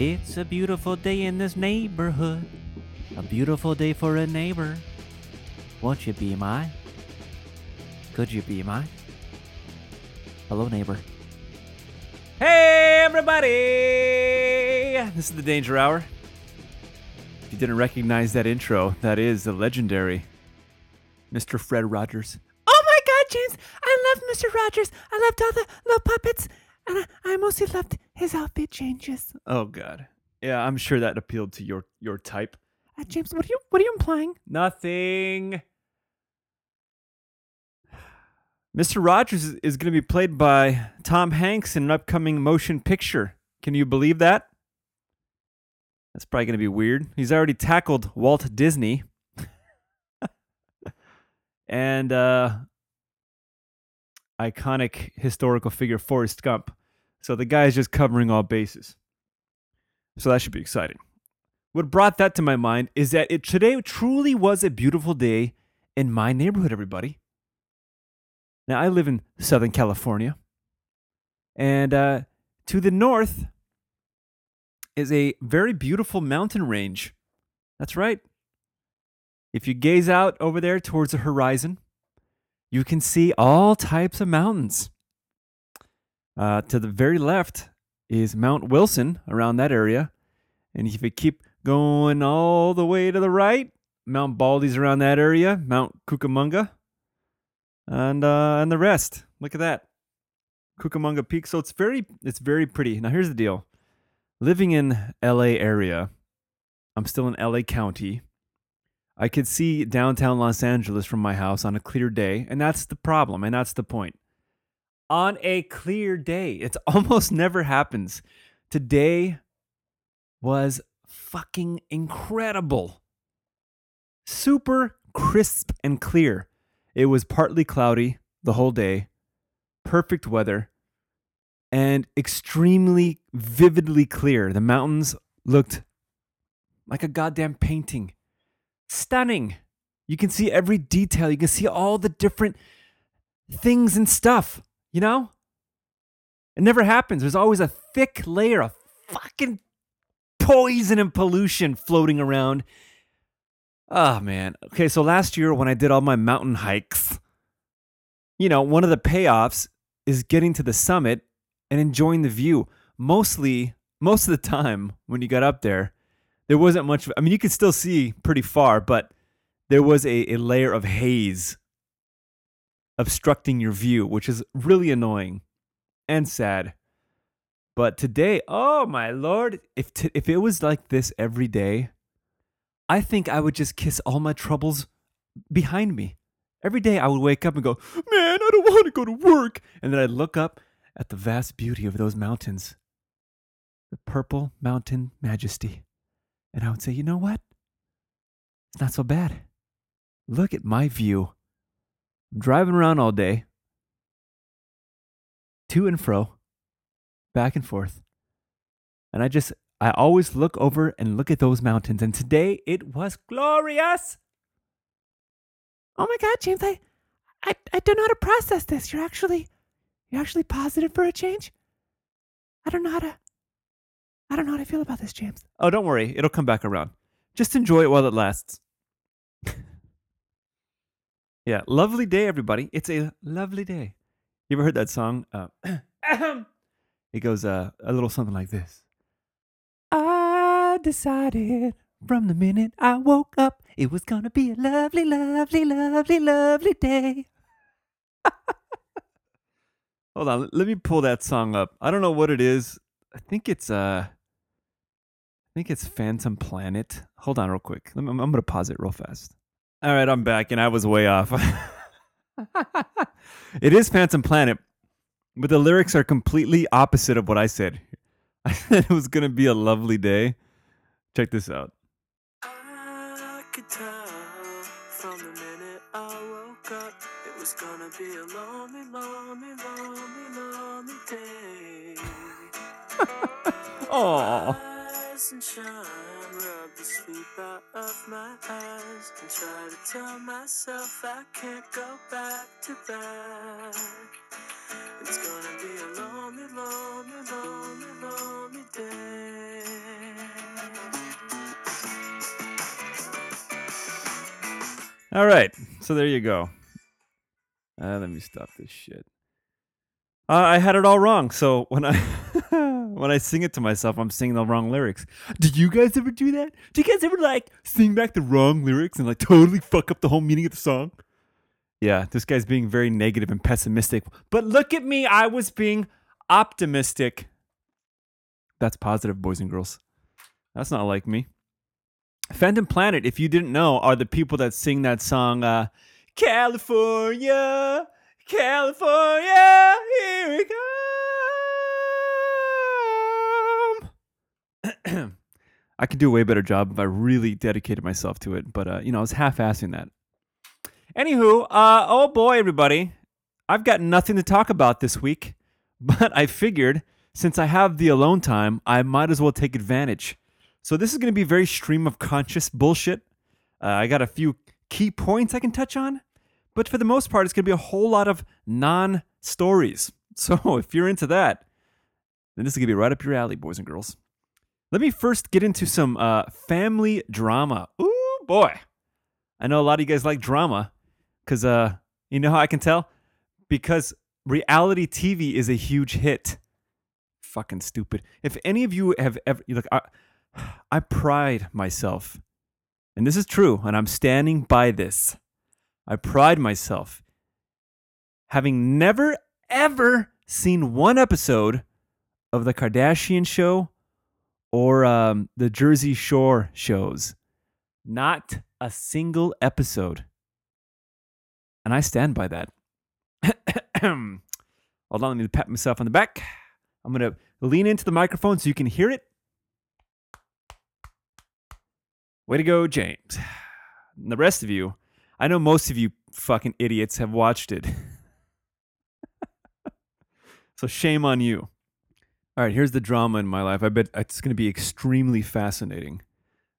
It's a beautiful day in this neighborhood. A beautiful day for a neighbor. Won't you be mine? Could you be mine? Hello, neighbor. Hey, everybody! This is the Danger Hour. If you didn't recognize that intro, that is the legendary Mr. Fred Rogers. Oh my God, James! I love Mr. Rogers. I loved all the little puppets, and I, I mostly loved his outfit changes. Oh God. Yeah, I'm sure that appealed to your your type. Uh, James, what are you what are you implying? Nothing. Mr. Rogers is- going to be played by Tom Hanks in an upcoming motion picture. Can you believe that? That's probably going to be weird. He's already tackled Walt Disney. and uh iconic historical figure Forrest Gump. So the guy is just covering all bases. So that should be exciting. What brought that to my mind is that it today truly was a beautiful day in my neighborhood, everybody. Now, I live in Southern California, and uh, to the north is a very beautiful mountain range. That's right. If you gaze out over there towards the horizon, you can see all types of mountains. Uh, to the very left is Mount Wilson around that area. And if you keep going all the way to the right, Mount Baldy's around that area, Mount Cucamonga, and uh, and the rest. Look at that, Cucamonga Peak. So it's very it's very pretty. Now here's the deal: living in L.A. area, I'm still in L.A. County. I could see downtown Los Angeles from my house on a clear day, and that's the problem, and that's the point. On a clear day, it almost never happens. Today was fucking incredible. Super crisp and clear. It was partly cloudy the whole day, perfect weather, and extremely vividly clear. The mountains looked like a goddamn painting. Stunning. You can see every detail, you can see all the different things and stuff, you know? It never happens. There's always a thick layer of fucking poison and pollution floating around. Oh man. Okay, so last year when I did all my mountain hikes, you know, one of the payoffs is getting to the summit and enjoying the view. Mostly, most of the time when you got up there, there wasn't much. I mean, you could still see pretty far, but there was a, a layer of haze obstructing your view, which is really annoying and sad. But today, oh my lord, if t- if it was like this every day, I think I would just kiss all my troubles behind me. Every day I would wake up and go, "Man, I don't want to go to work." And then I'd look up at the vast beauty of those mountains. The purple mountain majesty. And I would say, "You know what? It's not so bad. Look at my view. I'm driving around all day, to and fro, back and forth. And I just, I always look over and look at those mountains. And today it was glorious. Oh my God, James, I, I, I don't know how to process this. You're actually, you're actually positive for a change. I don't know how to, I don't know how to feel about this, James. Oh, don't worry. It'll come back around. Just enjoy it while it lasts. yeah, lovely day, everybody. It's a lovely day. You ever heard that song? Uh, it goes uh, a little something like this. I decided from the minute I woke up it was gonna be a lovely, lovely, lovely, lovely day. Hold on, let me pull that song up. I don't know what it is. I think it's uh I think it's Phantom Planet. Hold on real quick. Let me- I'm, I'm gonna pause it real fast. All right, I'm back and I was way off. it is Phantom Planet, but the lyrics are completely opposite of what I said. I said it was gonna be a lovely day. Check this out. I could tell from the minute I woke up. It was gonna be a lonely, lonely, lonely, lonely day. It's gonna be a lonely, lonely, lonely, lonely day. all right. So there you go. Uh, let me stop this shit. Uh, I had it all wrong. So when I when I sing it to myself, I'm singing the wrong lyrics. Do you guys ever do that? Do you guys ever like sing back the wrong lyrics and like totally fuck up the whole meaning of the song? Yeah, this guy's being very negative and pessimistic. But look at me, I was being optimistic. That's positive, boys and girls. That's not like me. Phantom Planet, if you didn't know, are the people that sing that song, uh, California, California, here we come. I could do a way better job if I really dedicated myself to it, but uh, you know, I was half-assing that. Anywho, uh, oh boy, everybody, I've got nothing to talk about this week, but I figured since I have the alone time, I might as well take advantage. So this is going to be very stream of conscious bullshit. Uh, I got a few key points I can touch on, but for the most part, it's going to be a whole lot of non stories. So if you're into that, then this is going to be right up your alley, boys and girls. Let me first get into some uh, family drama. Ooh, boy. I know a lot of you guys like drama because uh, you know how I can tell? Because reality TV is a huge hit. Fucking stupid. If any of you have ever, look, I, I pride myself, and this is true, and I'm standing by this. I pride myself having never, ever seen one episode of The Kardashian Show or um, the Jersey Shore shows. Not a single episode. And I stand by that. Hold on, let me pat myself on the back. I'm going to lean into the microphone so you can hear it. Way to go, James. And the rest of you, I know most of you fucking idiots have watched it. so shame on you. All right, here's the drama in my life. I bet it's going to be extremely fascinating.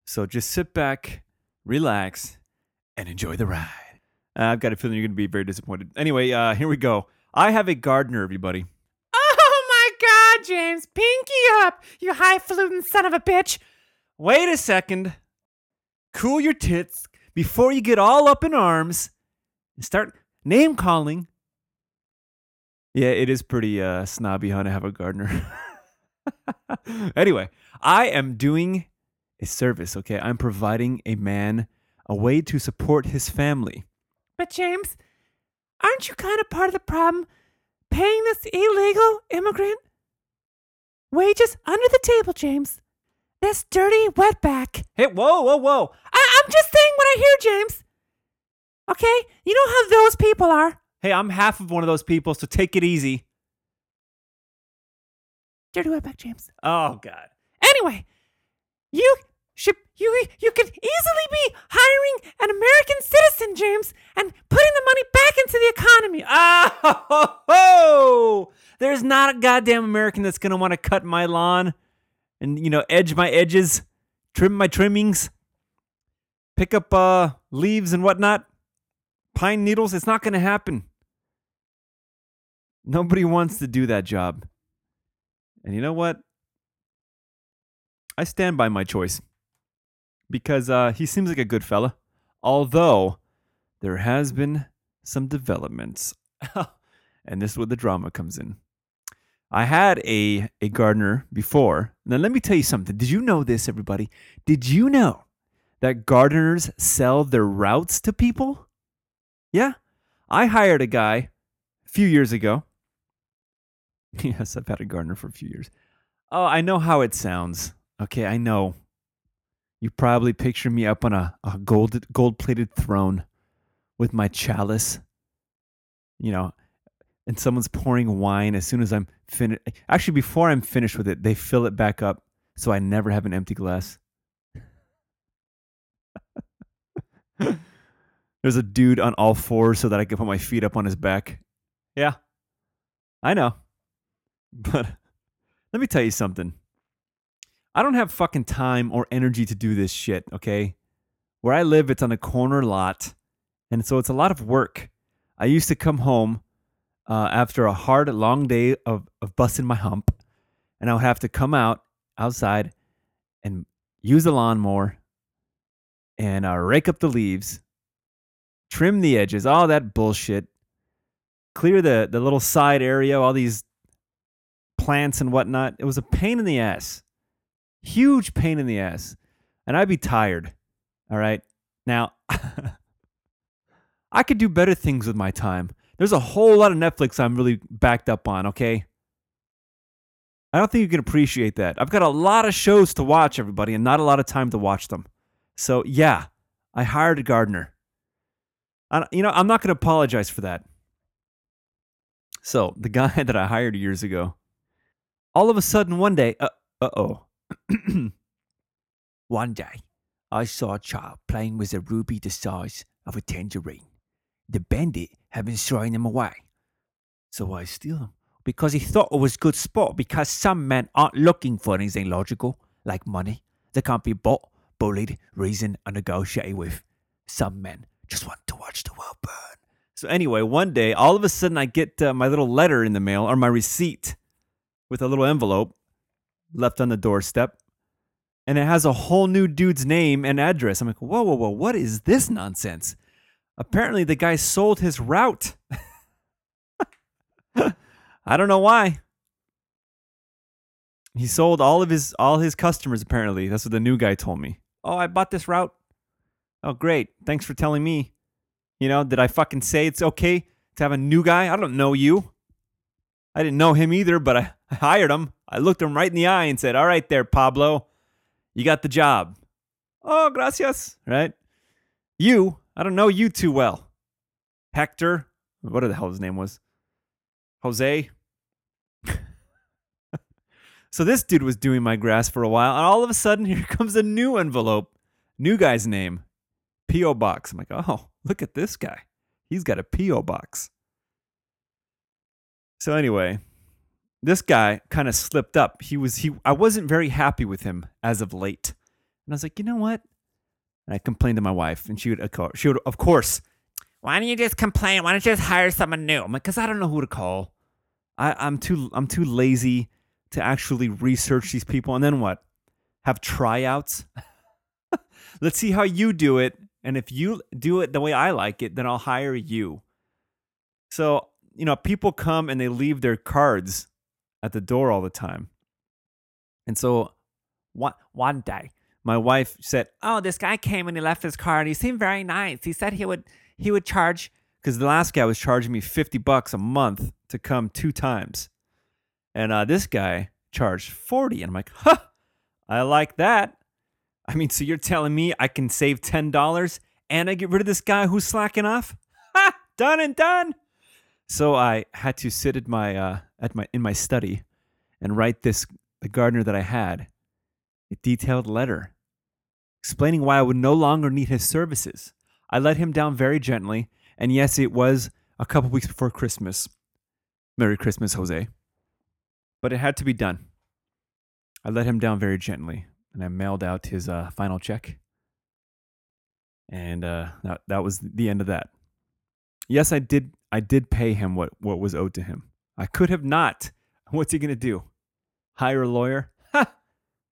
So just sit back, relax, and enjoy the ride. Uh, I've got a feeling you're going to be very disappointed. Anyway, uh, here we go. I have a gardener, everybody. Oh my god, James! Pinky up, you highfalutin son of a bitch! Wait a second. Cool your tits before you get all up in arms and start name calling. Yeah, it is pretty uh, snobby, huh, to have a gardener. anyway, I am doing a service, okay? I'm providing a man a way to support his family. But James, aren't you kind of part of the problem paying this illegal immigrant wages under the table, James? This dirty wetback. Hey, whoa, whoa, whoa. I- I'm just saying what I hear, James. Okay? You know how those people are. Hey, I'm half of one of those people, so take it easy. Dirty wetback, James. Oh, God. Anyway, you you you could easily be hiring an American citizen, James, and putting the money back into the economy. Ah, ho, ho. There's not a goddamn American that's going to want to cut my lawn and, you know, edge my edges, trim my trimmings, pick up uh, leaves and whatnot, pine needles. It's not going to happen. Nobody wants to do that job. And you know what? I stand by my choice because uh, he seems like a good fella. Although there has been some developments, and this is where the drama comes in. I had a a gardener before. Now let me tell you something. Did you know this, everybody? Did you know that gardeners sell their routes to people? Yeah, I hired a guy a few years ago. Yes, I've had a gardener for a few years. Oh, I know how it sounds. Okay, I know. You probably picture me up on a, a gold gold plated throne with my chalice. You know, and someone's pouring wine as soon as I'm finished. Actually, before I'm finished with it, they fill it back up so I never have an empty glass. There's a dude on all fours so that I can put my feet up on his back. Yeah, I know. But let me tell you something. I don't have fucking time or energy to do this shit, okay? Where I live, it's on a corner lot. And so it's a lot of work. I used to come home uh, after a hard, long day of, of busting my hump, and I would have to come out outside and use the lawnmower and uh, rake up the leaves, trim the edges, all that bullshit, clear the, the little side area, all these plants and whatnot. It was a pain in the ass. Huge pain in the ass. And I'd be tired. All right. Now, I could do better things with my time. There's a whole lot of Netflix I'm really backed up on, okay? I don't think you can appreciate that. I've got a lot of shows to watch, everybody, and not a lot of time to watch them. So, yeah, I hired a gardener. I, you know, I'm not going to apologize for that. So, the guy that I hired years ago, all of a sudden one day, uh oh. one day, I saw a child playing with a ruby the size of a tangerine. The bandit had been throwing them away. So I steal them because he thought it was good sport because some men aren't looking for anything logical, like money. They can't be bought, bullied, reasoned, and negotiated with. Some men just want to watch the world burn. So anyway, one day, all of a sudden, I get uh, my little letter in the mail or my receipt with a little envelope left on the doorstep. And it has a whole new dude's name and address. I'm like, whoa, whoa, whoa, what is this nonsense? Apparently, the guy sold his route. I don't know why. He sold all of his all his customers apparently. That's what the new guy told me. Oh, I bought this route. Oh, great. Thanks for telling me. You know, did I fucking say it's okay to have a new guy? I don't know you. I didn't know him either, but I, I hired him. I looked him right in the eye and said, All right, there, Pablo. You got the job. Oh, gracias. Right? You, I don't know you too well. Hector, what the hell his name was? Jose. so this dude was doing my grass for a while, and all of a sudden, here comes a new envelope. New guy's name. P.O. Box. I'm like, oh, look at this guy. He's got a P.O. Box. So anyway, this guy kind of slipped up. He was he I wasn't very happy with him as of late. And I was like, "You know what?" And I complained to my wife, and she would she would of course, "Why don't you just complain? Why don't you just hire someone new?" I'm like, "Cuz I don't know who to call. I I'm too I'm too lazy to actually research these people and then what? Have tryouts? Let's see how you do it, and if you do it the way I like it, then I'll hire you." So, you know, people come and they leave their cards at the door all the time. And so one, one day, my wife said, "Oh, this guy came and he left his card. He seemed very nice. He said he would he would charge because the last guy was charging me fifty bucks a month to come two times, and uh, this guy charged forty. And I'm like, huh, I like that. I mean, so you're telling me I can save ten dollars and I get rid of this guy who's slacking off? Ha! Done and done. So I had to sit at my uh, at my in my study and write this the gardener that I had a detailed letter explaining why I would no longer need his services. I let him down very gently, and yes, it was a couple weeks before Christmas. Merry Christmas, Jose. But it had to be done. I let him down very gently, and I mailed out his uh, final check. And uh, that, that was the end of that. Yes, I did I did pay him what, what was owed to him. I could have not. What's he going to do? Hire a lawyer? Ha!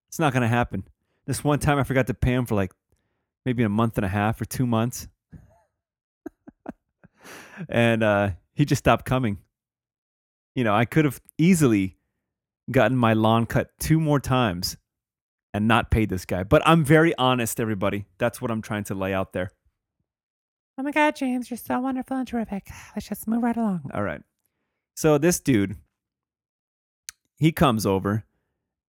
It's not going to happen. This one time I forgot to pay him for like maybe a month and a half or two months. and uh, he just stopped coming. You know, I could have easily gotten my lawn cut two more times and not paid this guy. But I'm very honest, everybody. That's what I'm trying to lay out there. Oh my God, James, you're so wonderful and terrific. Let's just move right along. All right. So this dude, he comes over,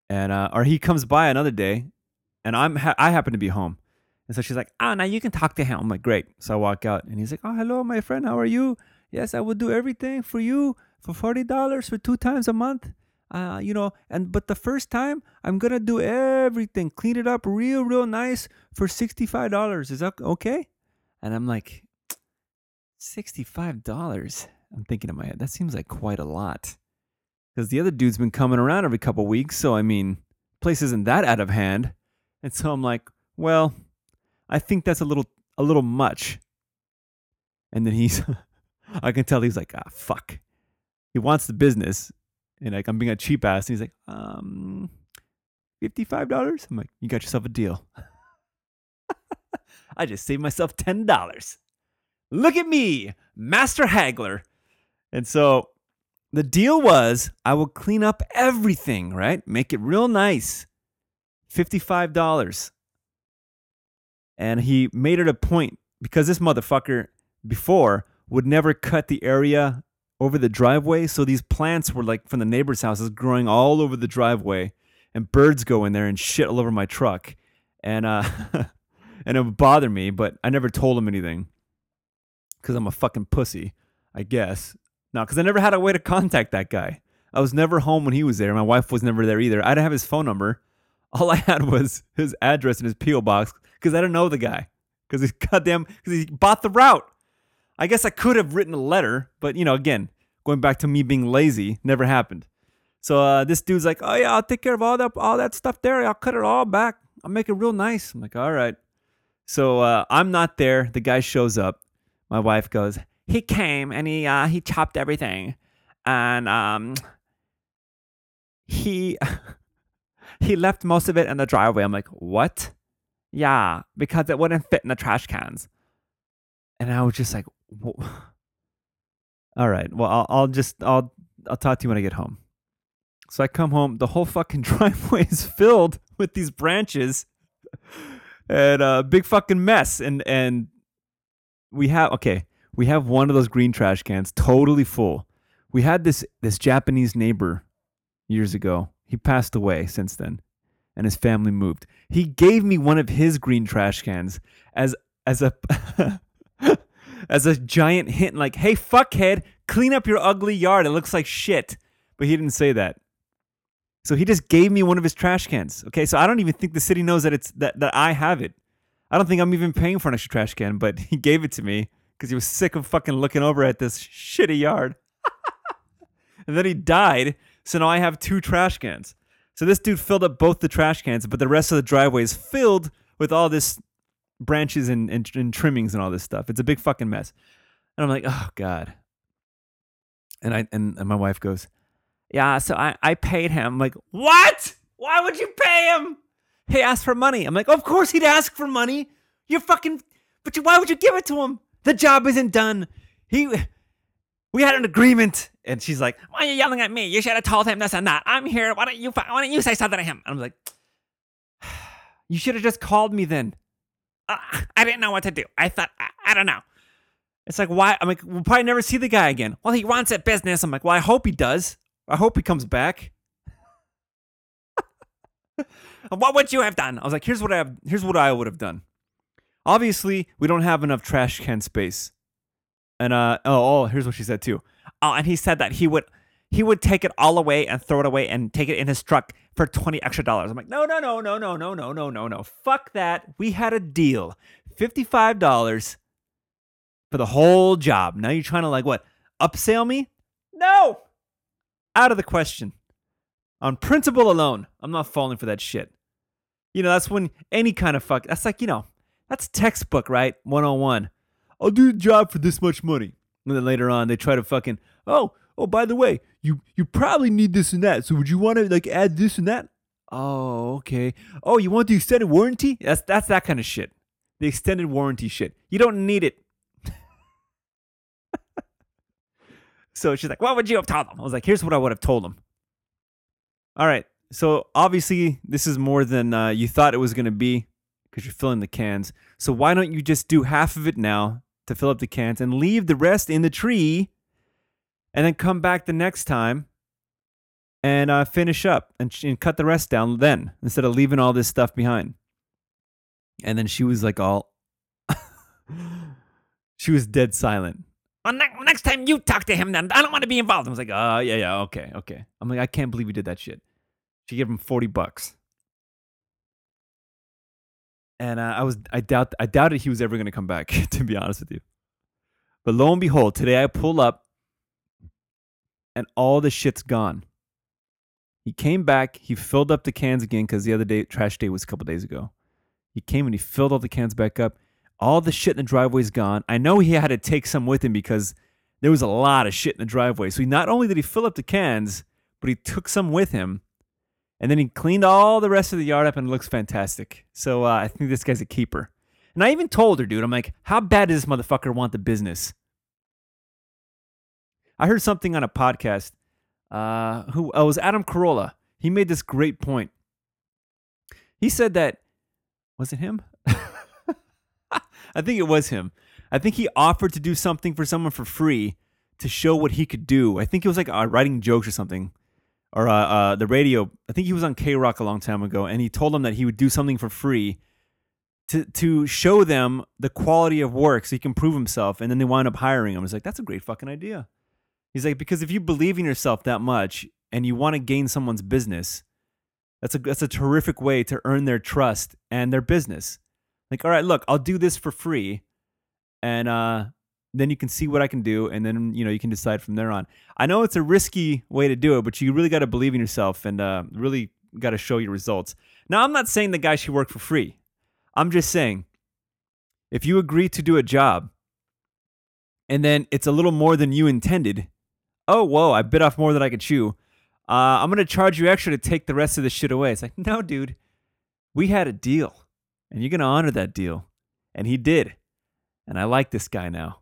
and uh, or he comes by another day, and I'm ha- I happen to be home, and so she's like, "Ah, oh, now you can talk to him." I'm like, "Great." So I walk out, and he's like, "Oh, hello, my friend. How are you? Yes, I will do everything for you for forty dollars for two times a month. Uh, you know, and but the first time I'm gonna do everything, clean it up real, real nice for sixty five dollars. Is that okay?" And I'm like, $65. I'm thinking in my head, that seems like quite a lot. Because the other dude's been coming around every couple weeks. So, I mean, place isn't that out of hand. And so I'm like, well, I think that's a little, a little much. And then he's, I can tell he's like, ah, fuck. He wants the business. And like, I'm being a cheap ass. And he's like, um, $55? I'm like, you got yourself a deal. I just saved myself $10. Look at me, master haggler. And so the deal was I will clean up everything, right? Make it real nice. $55. And he made it a point because this motherfucker before would never cut the area over the driveway. So these plants were like from the neighbor's houses growing all over the driveway, and birds go in there and shit all over my truck. And uh, and it would bother me, but I never told him anything because I'm a fucking pussy, I guess. No, because I never had a way to contact that guy. I was never home when he was there. My wife was never there either. I didn't have his phone number. All I had was his address and his PO box because I didn't know the guy because he's goddamn because he bought the route. I guess I could have written a letter, but you know, again, going back to me being lazy, never happened. So uh, this dude's like, "Oh yeah, I'll take care of all that all that stuff there. I'll cut it all back. I'll make it real nice." I'm like, "All right." So uh, I'm not there. The guy shows up. My wife goes, "He came and he uh, he chopped everything, and um, he he left most of it in the driveway." I'm like, "What?" Yeah, because it wouldn't fit in the trash cans. And I was just like, "Wha- "All right, well, I'll, I'll just I'll I'll talk to you when I get home." So I come home. The whole fucking driveway is filled with these branches, and a big fucking mess. And and we have okay, we have one of those green trash cans totally full. We had this this Japanese neighbor years ago. He passed away since then, and his family moved. He gave me one of his green trash cans as as a as a giant hint, like, "Hey, fuckhead, clean up your ugly yard. It looks like shit." But he didn't say that. So he just gave me one of his trash cans. Okay, so I don't even think the city knows that it's that, that I have it. I don't think I'm even paying for an extra trash can, but he gave it to me because he was sick of fucking looking over at this shitty yard. and then he died, so now I have two trash cans. So this dude filled up both the trash cans, but the rest of the driveway is filled with all this branches and, and, and trimmings and all this stuff. It's a big fucking mess. And I'm like, oh god. And I and, and my wife goes, yeah, so I, I paid him. I'm like, what? Why would you pay him? He asked for money. I'm like, of course he'd ask for money. You're fucking, but you, why would you give it to him? The job isn't done. He, we had an agreement. And she's like, why are you yelling at me? You should have told him this and that. I'm here. Why don't you, why don't you say something to him? And I'm like, you should have just called me then. Uh, I didn't know what to do. I thought, I, I don't know. It's like, why? I'm like, we'll probably never see the guy again. Well, he wants it business. I'm like, well, I hope he does. I hope he comes back. what would you have done? I was like, here's what I have, here's what I would have done. Obviously, we don't have enough trash can space. And uh oh, oh, here's what she said too. Oh, and he said that he would he would take it all away and throw it away and take it in his truck for 20 extra dollars. I'm like, no, no, no, no, no, no, no, no, no, no. Fuck that. We had a deal. $55 for the whole job. Now you're trying to like what? Upsell me? No out of the question. On principle alone, I'm not falling for that shit. You know, that's when any kind of fuck, that's like, you know, that's textbook, right? 101. I'll do the job for this much money. And then later on, they try to fucking, oh, oh, by the way, you you probably need this and that. So would you want to like add this and that? Oh, okay. Oh, you want the extended warranty? That's that's that kind of shit. The extended warranty shit. You don't need it. So she's like, What would you have told them? I was like, Here's what I would have told them. All right. So obviously, this is more than uh, you thought it was going to be because you're filling the cans. So why don't you just do half of it now to fill up the cans and leave the rest in the tree and then come back the next time and uh, finish up and, and cut the rest down then instead of leaving all this stuff behind? And then she was like, all. she was dead silent. Well, next time you talk to him, then I don't want to be involved. I was like, oh, yeah, yeah, okay, okay. I'm like, I can't believe you did that shit. She gave him 40 bucks. And uh, I was, I doubt, I doubted he was ever going to come back, to be honest with you. But lo and behold, today I pull up and all the shit's gone. He came back, he filled up the cans again because the other day, trash day was a couple days ago. He came and he filled all the cans back up. All the shit in the driveway's gone. I know he had to take some with him because there was a lot of shit in the driveway. So he not only did he fill up the cans, but he took some with him. And then he cleaned all the rest of the yard up and looks fantastic. So uh, I think this guy's a keeper. And I even told her, dude, I'm like, how bad does this motherfucker want the business? I heard something on a podcast. Uh, who it was Adam Carolla. He made this great point. He said that was it him? I think it was him. I think he offered to do something for someone for free to show what he could do. I think it was like uh, writing jokes or something, or uh, uh, the radio. I think he was on KROQ a long time ago, and he told them that he would do something for free to to show them the quality of work so he can prove himself. And then they wind up hiring him. It's like that's a great fucking idea. He's like because if you believe in yourself that much and you want to gain someone's business, that's a that's a terrific way to earn their trust and their business. Like, all right, look, I'll do this for free, and uh, then you can see what I can do, and then you know you can decide from there on. I know it's a risky way to do it, but you really got to believe in yourself and uh, really got to show your results. Now, I'm not saying the guy should work for free. I'm just saying, if you agree to do a job, and then it's a little more than you intended, oh whoa, I bit off more than I could chew. Uh, I'm gonna charge you extra to take the rest of the shit away. It's like, no, dude, we had a deal, and you're gonna honor that deal, and he did, and I like this guy now.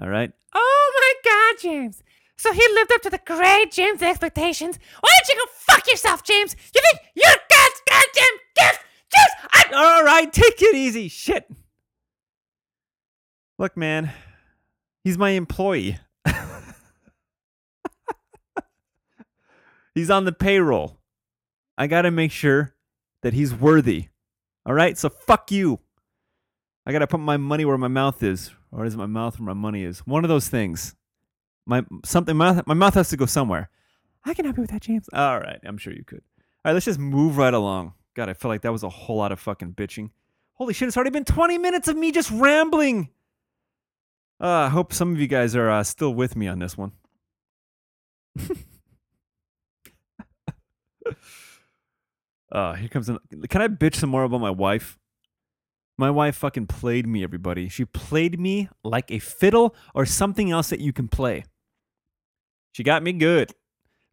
All right, Oh my God, James. So he lived up to the great James' expectations. Why don't you go fuck yourself, James? You think you're God's goddamn gift? James, I. all right, take it easy. Shit. Look, man, he's my employee. he's on the payroll. I got to make sure that he's worthy. All right, so fuck you. I got to put my money where my mouth is, or is it my mouth where my money is? One of those things. My something. My, my mouth has to go somewhere. I can help you with that, James. All right, I'm sure you could. All right, let's just move right along. God, I feel like that was a whole lot of fucking bitching. Holy shit, it's already been 20 minutes of me just rambling. Uh, I hope some of you guys are uh, still with me on this one. uh, here comes an. Can I bitch some more about my wife? My wife fucking played me, everybody. She played me like a fiddle or something else that you can play. She got me good.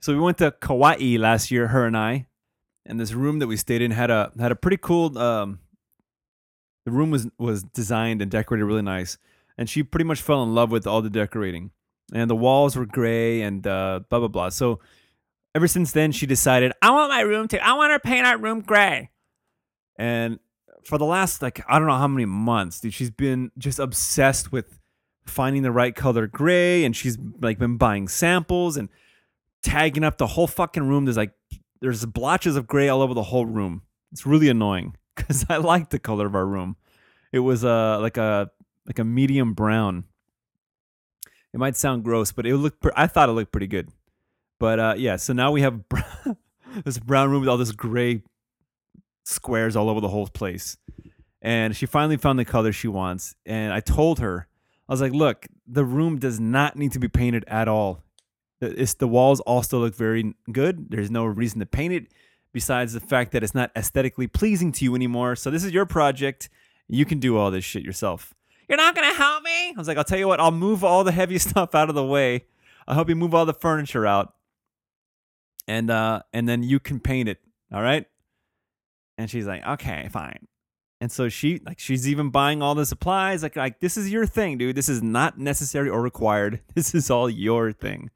So we went to Kauai last year, her and I, and this room that we stayed in had a had a pretty cool. Um, the room was was designed and decorated really nice, and she pretty much fell in love with all the decorating, and the walls were gray and uh, blah blah blah. So ever since then, she decided I want my room to I want her to paint our room gray, and for the last like I don't know how many months, dude, she's been just obsessed with finding the right color gray, and she's like been buying samples and tagging up the whole fucking room. There's like there's blotches of gray all over the whole room. It's really annoying because I like the color of our room. It was uh like a like a medium brown. It might sound gross, but it looked. Pre- I thought it looked pretty good. But uh, yeah, so now we have this brown room with all this gray squares all over the whole place. And she finally found the color she wants. And I told her, I was like, look, the room does not need to be painted at all. It's the walls all still look very good. There's no reason to paint it besides the fact that it's not aesthetically pleasing to you anymore. So this is your project. You can do all this shit yourself. You're not gonna help me? I was like, I'll tell you what, I'll move all the heavy stuff out of the way. I'll help you move all the furniture out. And uh and then you can paint it. All right? And she's like, okay, fine. And so she like she's even buying all the supplies. Like like this is your thing, dude. This is not necessary or required. This is all your thing,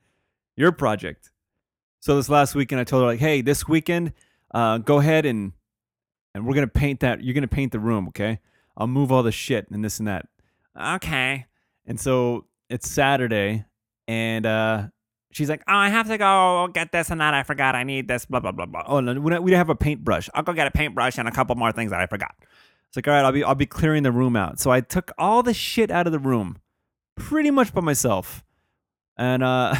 your project. So this last weekend, I told her like, hey, this weekend, uh, go ahead and and we're gonna paint that. You're gonna paint the room, okay? I'll move all the shit and this and that. Okay. And so it's Saturday, and uh, she's like, "Oh, I have to go get this and that. I forgot. I need this. Blah blah blah blah. Oh no, we don't, have a paintbrush. I'll go get a paintbrush and a couple more things that I forgot." It's like, all right, I'll be I'll be clearing the room out. So I took all the shit out of the room, pretty much by myself, and uh,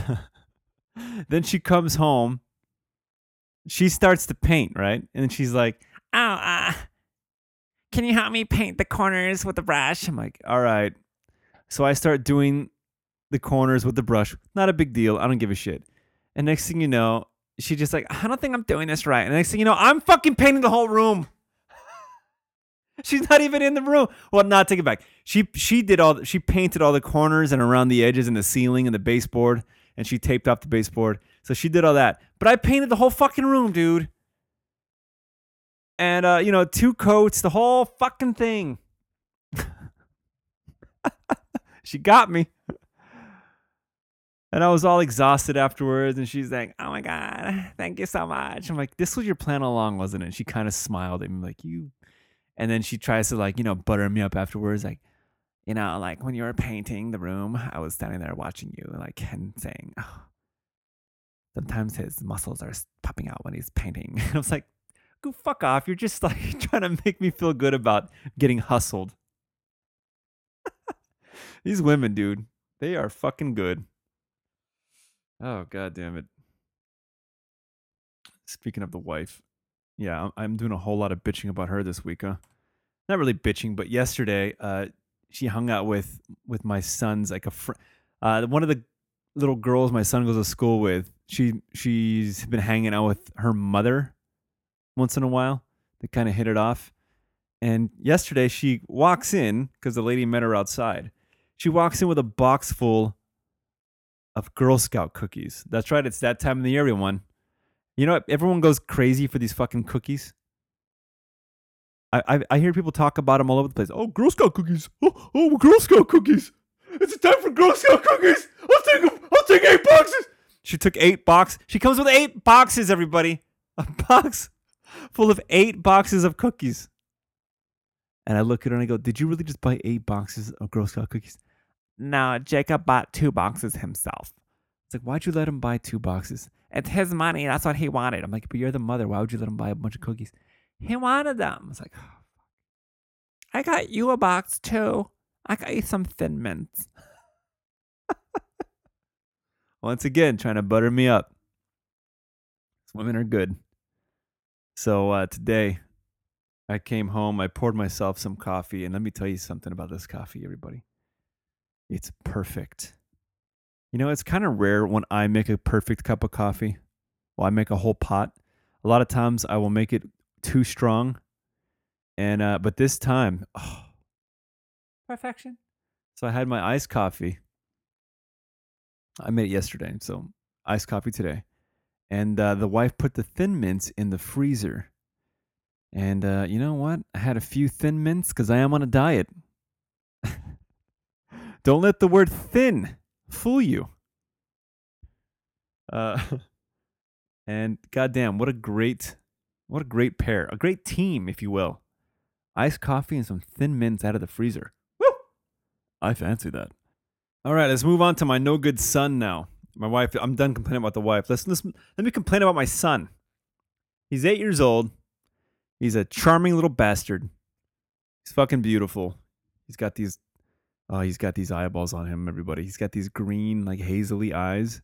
then she comes home. She starts to paint, right? And she's like, "Oh, uh, can you help me paint the corners with the brush?" I'm like, "All right." So I start doing the corners with the brush. Not a big deal. I don't give a shit. And next thing you know, she just like, I don't think I'm doing this right. And next thing you know, I'm fucking painting the whole room. She's not even in the room. Well, not take it back. She she did all she painted all the corners and around the edges and the ceiling and the baseboard, and she taped off the baseboard. So she did all that. But I painted the whole fucking room, dude. And uh, you know, two coats, the whole fucking thing. she got me. And I was all exhausted afterwards, and she's like, "Oh my god, thank you so much." I'm like, "This was your plan all along, wasn't it?" She kind of smiled at me, like, "You," and then she tries to like, you know, butter me up afterwards, like, you know, like when you were painting the room, I was standing there watching you, like, and saying, oh, sometimes his muscles are popping out when he's painting. And I was like, "Go fuck off! You're just like trying to make me feel good about getting hustled." These women, dude, they are fucking good. Oh god damn it. Speaking of the wife, yeah, I'm- doing a whole lot of bitching about her this week, huh? Not really bitching, but yesterday, uh, she hung out with with my son's like a fr- uh, one of the little girls my son goes to school with. She she's been hanging out with her mother once in a while. They kind of hit it off. And yesterday she walks in because the lady met her outside. She walks in with a box full of Girl Scout cookies. That's right, it's that time of the year, everyone. You know? Everyone goes crazy for these fucking cookies. I, I I hear people talk about them all over the place. Oh, Girl Scout cookies. Oh, oh, Girl Scout cookies. It's time for Girl Scout cookies. I'll take 'em. I'll take eight boxes. She took eight box. She comes with eight boxes, everybody. A box full of eight boxes of cookies. And I look at her and I go, Did you really just buy eight boxes of Girl Scout cookies? No, Jacob bought two boxes himself. It's like, why'd you let him buy two boxes? It's his money. That's what he wanted. I'm like, but you're the mother. Why would you let him buy a bunch of cookies? He wanted them. It's like, oh. I got you a box too. I got you some thin mints. Once again, trying to butter me up. These women are good. So uh, today, I came home. I poured myself some coffee, and let me tell you something about this coffee, everybody. It's perfect. You know, it's kind of rare when I make a perfect cup of coffee. Well, I make a whole pot. A lot of times I will make it too strong. And uh but this time, oh, perfection. So I had my iced coffee. I made it yesterday, so iced coffee today. And uh, the wife put the thin mints in the freezer. And uh, you know what? I had a few thin mints because I am on a diet. Don't let the word thin fool you. Uh, and goddamn, what a great, what a great pair, a great team, if you will. Iced coffee and some thin mints out of the freezer. Woo! I fancy that. All right, let's move on to my no good son now. My wife, I'm done complaining about the wife. Let's, let's let me complain about my son. He's eight years old. He's a charming little bastard. He's fucking beautiful. He's got these Oh, he's got these eyeballs on him, everybody. He's got these green, like hazily eyes.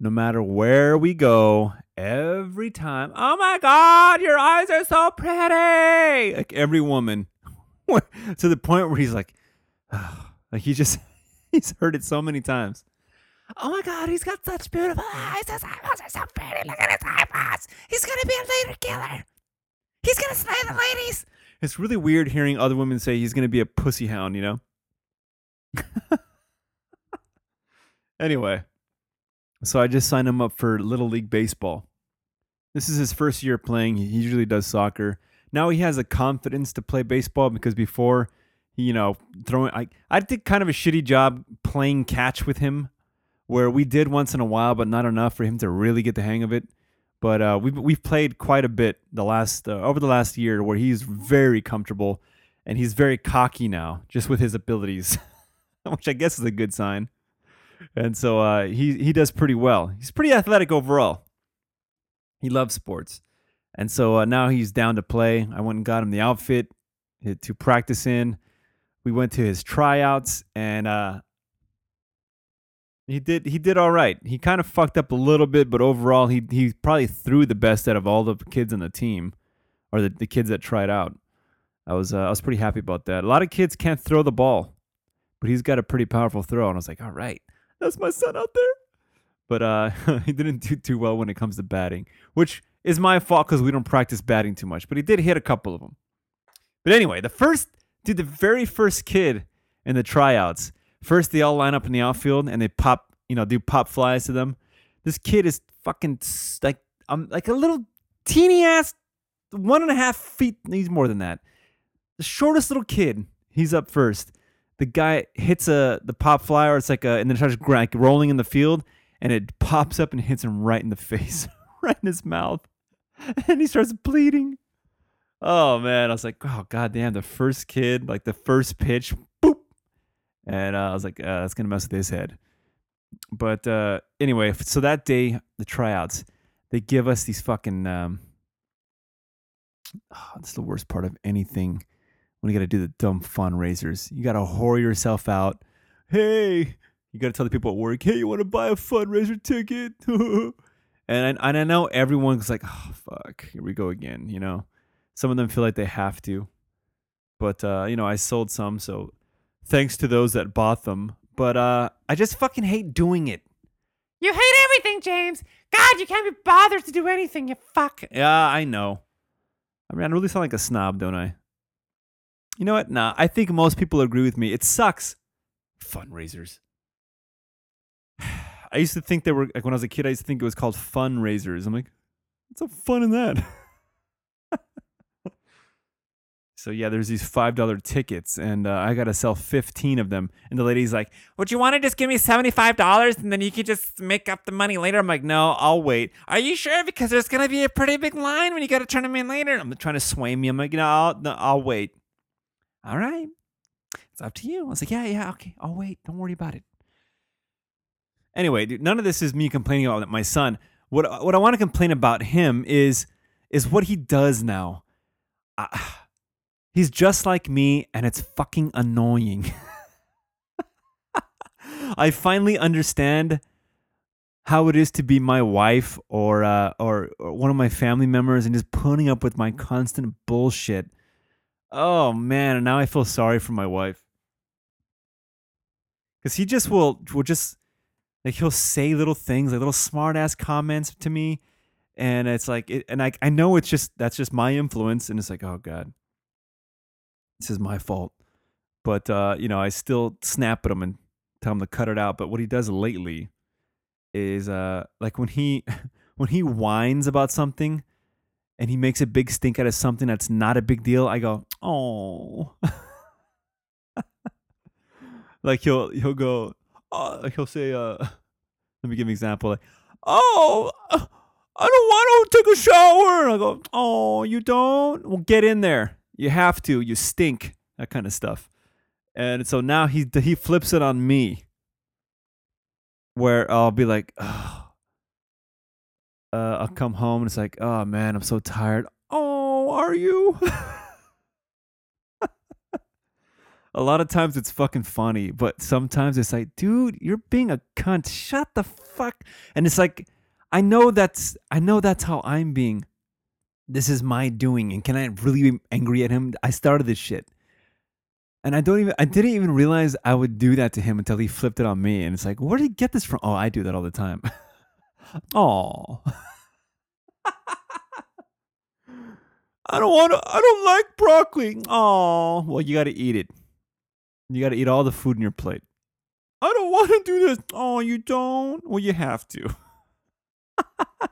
No matter where we go, every time, oh my God, your eyes are so pretty. Like every woman, to the point where he's like, like he just, he's heard it so many times. Oh my god, he's got such beautiful eyes. His eyeballs are so pretty. Look at his eyeballs. He's gonna be a later killer. He's gonna slay the ladies. It's really weird hearing other women say he's going to be a pussy hound, you know? anyway, so I just signed him up for Little League Baseball. This is his first year playing. He usually does soccer. Now he has the confidence to play baseball because before, you know, throwing, I, I did kind of a shitty job playing catch with him, where we did once in a while, but not enough for him to really get the hang of it. But uh, we've we've played quite a bit the last uh, over the last year, where he's very comfortable and he's very cocky now, just with his abilities. which I guess is a good sign. And so uh, he he does pretty well. He's pretty athletic overall. He loves sports, and so uh, now he's down to play. I went and got him the outfit to practice in. We went to his tryouts, and uh, he did he did all right. He kind of fucked up a little bit, but overall he he probably threw the best out of all the kids on the team, or the, the kids that tried out. I was uh, I was pretty happy about that. A lot of kids can't throw the ball but he's got a pretty powerful throw. And I was like, all right, that's my son out there. But uh, he didn't do too well when it comes to batting, which is my fault because we don't practice batting too much. But he did hit a couple of them. But anyway, the first, dude, the very first kid in the tryouts, first they all line up in the outfield and they pop, you know, do pop flies to them. This kid is fucking like, I'm like a little teeny ass, one and a half feet. He's more than that. The shortest little kid. He's up first. The guy hits a the pop fly, or it's like a, and then it starts like rolling in the field, and it pops up and hits him right in the face, right in his mouth, and he starts bleeding. Oh man, I was like, oh goddamn, the first kid, like the first pitch, boop, and uh, I was like, uh, that's gonna mess with his head. But uh, anyway, so that day, the tryouts, they give us these fucking. Um, oh, that's the worst part of anything when you got to do the dumb fundraisers. You got to whore yourself out. Hey, you got to tell the people at work, hey, you want to buy a fundraiser ticket? and I, and I know everyone's like, oh fuck, here we go again. You know, some of them feel like they have to, but uh, you know, I sold some, so thanks to those that bought them. But uh, I just fucking hate doing it. You hate everything, James. God, you can't be bothered to do anything, you fuck. Yeah, I know. I mean, I really sound like a snob, don't I? You know what? Nah, I think most people agree with me. It sucks. Fundraisers. I used to think they were like when I was a kid. I used to think it was called fundraisers. I'm like, what's so fun in that? so yeah, there's these five dollar tickets, and uh, I gotta sell fifteen of them. And the lady's like, Would you want to just give me $75 and then you could just make up the money later? I'm like, no, I'll wait. Are you sure? Because there's to be a pretty big line when you got to turn them in later. I'm trying to sway me. I'm like, no, I'll, no, I'll wait. All right. It's up to you. I was like, yeah, yeah, okay. I'll wait. Don't worry about it. Anyway, dude, none of this is me complaining about my son. What what I want to complain about him is is what he does now. I, he's just like me, and it's fucking annoying. I finally understand how it is to be my wife or, uh, or or one of my family members and just putting up with my constant bullshit. Oh man, and now I feel sorry for my wife. Cause he just will will just like he'll say little things, like little smart ass comments to me. And it's like it, and I I know it's just that's just my influence, and it's like, oh God. This is my fault. But uh, you know, I still snap at him and tell him to cut it out. But what he does lately is uh like when he when he whines about something and he makes a big stink out of something that's not a big deal, I go, oh. like he'll he'll go, uh, like he'll say, uh, let me give an example. Like, oh, I don't want to take a shower. And I go, oh, you don't? Well, get in there. You have to. You stink. That kind of stuff. And so now he he flips it on me, where I'll be like, oh. uh, I'll come home and it's like, oh man, I'm so tired. Oh, are you? a lot of times it's fucking funny, but sometimes it's like, dude, you're being a cunt. Shut the fuck. And it's like, I know that's I know that's how I'm being. This is my doing, and can I really be angry at him? I started this shit. And I don't even I didn't even realize I would do that to him until he flipped it on me. And it's like, where did he get this from? Oh, I do that all the time. Oh. I don't want to I don't like broccoli. Oh, well you got to eat it. You got to eat all the food in your plate. I don't want to do this. Oh, you don't? Well, you have to.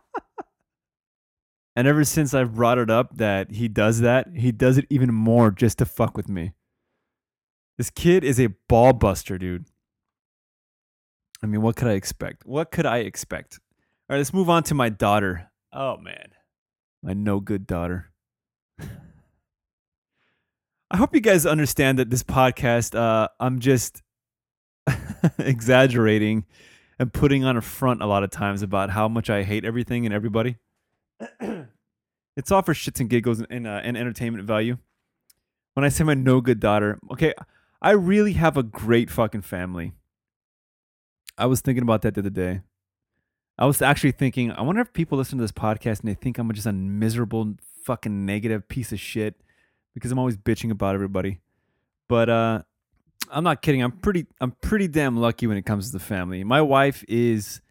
and ever since I've brought it up that he does that, he does it even more just to fuck with me. This kid is a ball buster, dude. I mean, what could I expect? What could I expect? All right, let's move on to my daughter. Oh, man. My no good daughter. I hope you guys understand that this podcast, uh, I'm just exaggerating and putting on a front a lot of times about how much I hate everything and everybody. it's all for shits and giggles and, uh, and entertainment value. When I say my no good daughter, okay, I really have a great fucking family. I was thinking about that the other day. I was actually thinking, I wonder if people listen to this podcast and they think I'm just a miserable, fucking negative piece of shit because I'm always bitching about everybody. But uh, I'm not kidding. I'm pretty I'm pretty damn lucky when it comes to the family. My wife is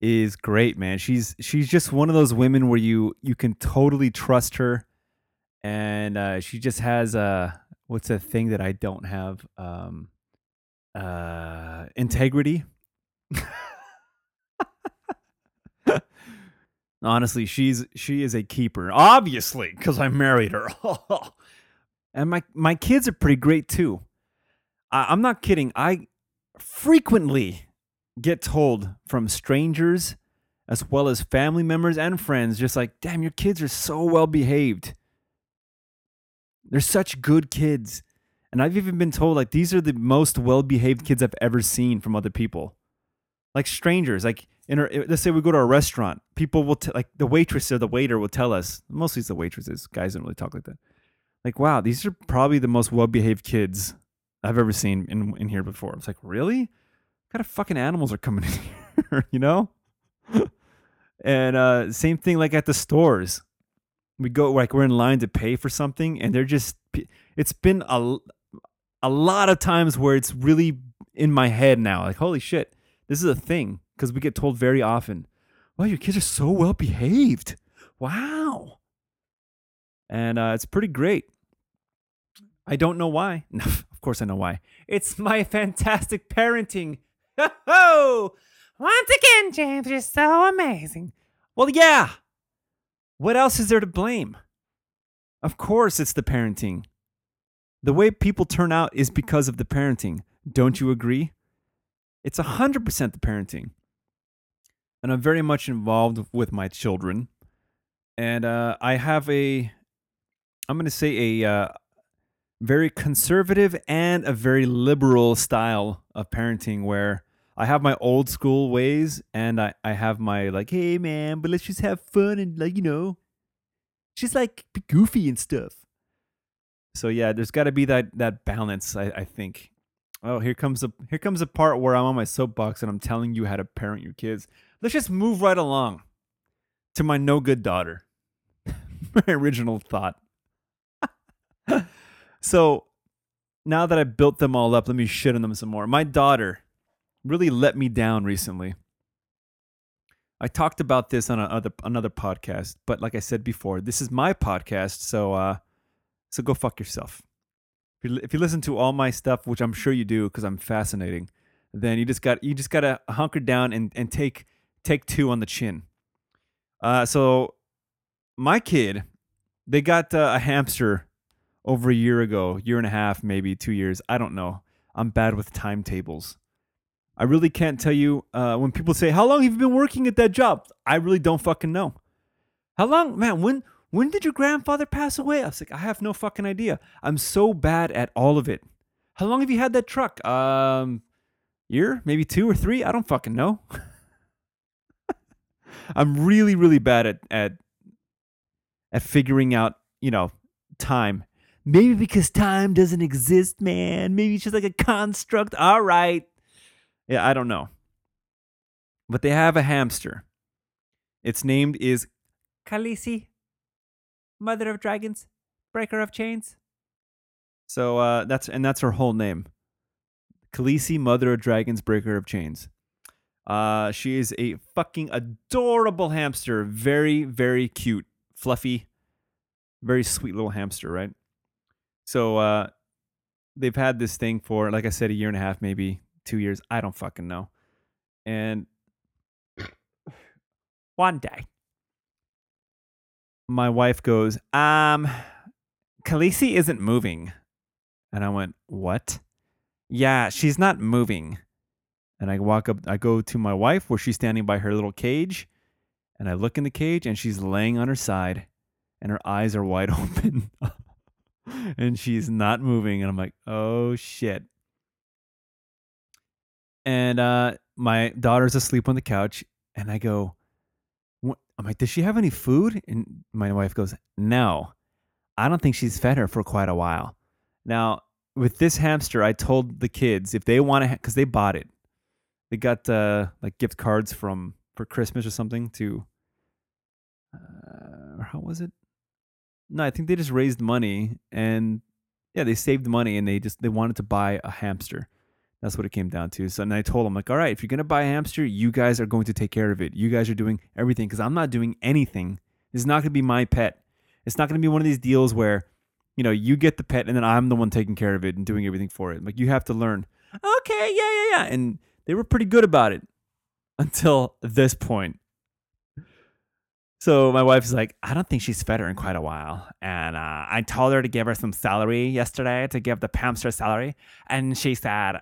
is great, man. She's she's just one of those women where you you can totally trust her, and uh, she just has a what's a thing that I don't have um, uh, integrity. Honestly, she's she is a keeper. Obviously, because I married her, and my my kids are pretty great too. I, I'm not kidding. I frequently get told from strangers as well as family members and friends just like damn your kids are so well behaved they're such good kids and i've even been told like these are the most well behaved kids i've ever seen from other people like strangers like in our, let's say we go to a restaurant people will t- like the waitress or the waiter will tell us mostly it's the waitresses guys don't really talk like that like wow these are probably the most well behaved kids i've ever seen in, in here before it's like really kind of fucking animals are coming in here, you know? and uh same thing like at the stores. We go like we're in line to pay for something and they're just it's been a a lot of times where it's really in my head now like holy shit, this is a thing because we get told very often, "Wow, your kids are so well behaved." Wow. And uh it's pretty great. I don't know why. No, of course I know why. It's my fantastic parenting Ho! Ho! Once again, James, you're so amazing. Well, yeah. What else is there to blame? Of course, it's the parenting. The way people turn out is because of the parenting. Don't you agree? It's 100% the parenting. And I'm very much involved with my children. And uh, I have a, I'm going to say a uh, very conservative and a very liberal style of parenting where I have my old school ways and I, I have my like, hey man, but let's just have fun and like, you know, just like be goofy and stuff. So yeah, there's gotta be that that balance, I, I think. Oh, here comes a here comes a part where I'm on my soapbox and I'm telling you how to parent your kids. Let's just move right along to my no good daughter. my original thought. so now that I built them all up, let me shit on them some more. My daughter really let me down recently. I talked about this on another another podcast, but like I said before, this is my podcast, so uh, so go fuck yourself. If you, if you listen to all my stuff, which I'm sure you do, because I'm fascinating, then you just got you just gotta hunker down and and take take two on the chin. Uh, so my kid, they got uh, a hamster over a year ago, year and a half, maybe two years. I don't know. I'm bad with timetables. I really can't tell you uh, when people say, "How long have you been working at that job?" I really don't fucking know. How long, man? When when did your grandfather pass away? I was like, I have no fucking idea. I'm so bad at all of it. How long have you had that truck? Um, year, maybe two or three. I don't fucking know. I'm really, really bad at at at figuring out, you know, time. Maybe because time doesn't exist, man. Maybe it's just like a construct. All right. Yeah, I don't know. But they have a hamster. Its name is Khaleesi, Mother of Dragons, Breaker of Chains. So uh, that's and that's her whole name. Khaleesi, Mother of Dragons, Breaker of Chains. Uh, she is a fucking adorable hamster. Very, very cute, fluffy, very sweet little hamster, right? So uh, they've had this thing for, like I said, a year and a half, maybe two years. I don't fucking know. And one day, my wife goes, um, Khaleesi isn't moving. And I went, what? Yeah, she's not moving. And I walk up, I go to my wife where she's standing by her little cage. And I look in the cage and she's laying on her side and her eyes are wide open. and she's not moving. And I'm like, oh shit and uh, my daughter's asleep on the couch, and I go, what? I'm like, does she have any food? And my wife goes, no, I don't think she's fed her for quite a while. Now, with this hamster, I told the kids if they want to, because they bought it, they got uh, like gift cards from for Christmas or something to, uh, how was it? No, I think they just raised money and yeah, they saved money and they just they wanted to buy a hamster. That's what it came down to. So and I told them like, all right, if you're gonna buy a hamster, you guys are going to take care of it. You guys are doing everything because I'm not doing anything. This is not gonna be my pet. It's not gonna be one of these deals where, you know, you get the pet and then I'm the one taking care of it and doing everything for it. Like you have to learn. Okay, yeah, yeah, yeah. And they were pretty good about it until this point. So my wife's like, I don't think she's fed her in quite a while. And uh, I told her to give her some celery yesterday to give the hamster celery. And she said,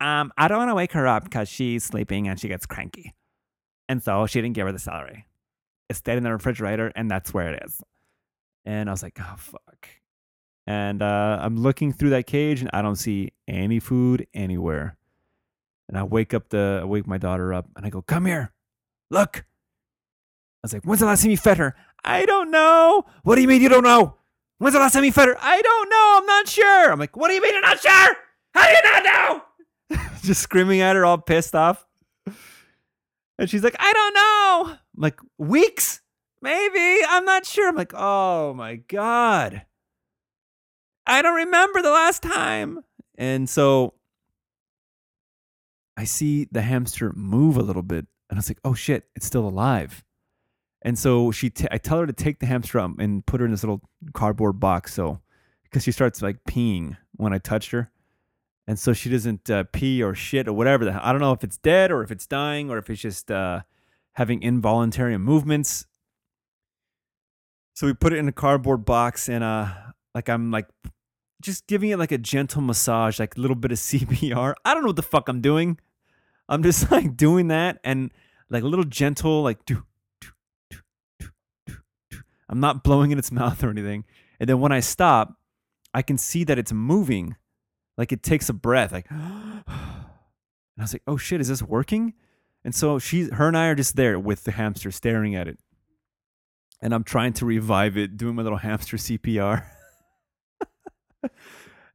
um, I don't want to wake her up because she's sleeping and she gets cranky. And so she didn't give her the celery. It stayed in the refrigerator and that's where it is. And I was like, oh, fuck. And uh, I'm looking through that cage and I don't see any food anywhere. And I wake up the, I wake my daughter up and I go, come here, look. I was like, when's the last time you fed her? I don't know. What do you mean you don't know? When's the last time you fed her? I don't know. I'm not sure. I'm like, what do you mean you're not sure? How do you not know? Just screaming at her, all pissed off. And she's like, I don't know. I'm like, weeks? Maybe. I'm not sure. I'm like, oh my God. I don't remember the last time. And so I see the hamster move a little bit. And I was like, oh shit, it's still alive. And so she, t- I tell her to take the hamster and put her in this little cardboard box. So, because she starts like peeing when I touched her, and so she doesn't uh, pee or shit or whatever. The, I don't know if it's dead or if it's dying or if it's just uh, having involuntary movements. So we put it in a cardboard box, and uh, like I'm like just giving it like a gentle massage, like a little bit of CPR. I don't know what the fuck I'm doing. I'm just like doing that and like a little gentle, like do I'm not blowing in its mouth or anything. And then when I stop, I can see that it's moving. Like it takes a breath, like and I was like, oh shit, is this working? And so she her and I are just there with the hamster staring at it. And I'm trying to revive it, doing my little hamster CPR.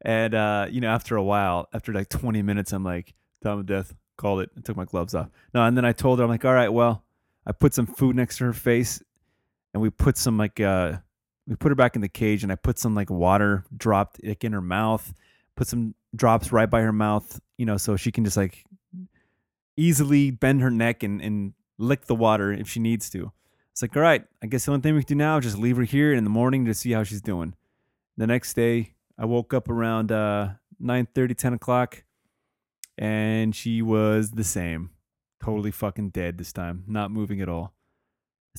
and uh, you know, after a while, after like 20 minutes, I'm like, time of death, called it, and took my gloves off. No, and then I told her, I'm like, all right, well, I put some food next to her face and we put some like uh we put her back in the cage and I put some like water dropped like in her mouth, put some drops right by her mouth, you know, so she can just like easily bend her neck and, and lick the water if she needs to. It's like, all right, I guess the only thing we can do now is just leave her here in the morning to see how she's doing. The next day, I woke up around uh, 9 30, 10 o'clock, and she was the same. Totally fucking dead this time, not moving at all.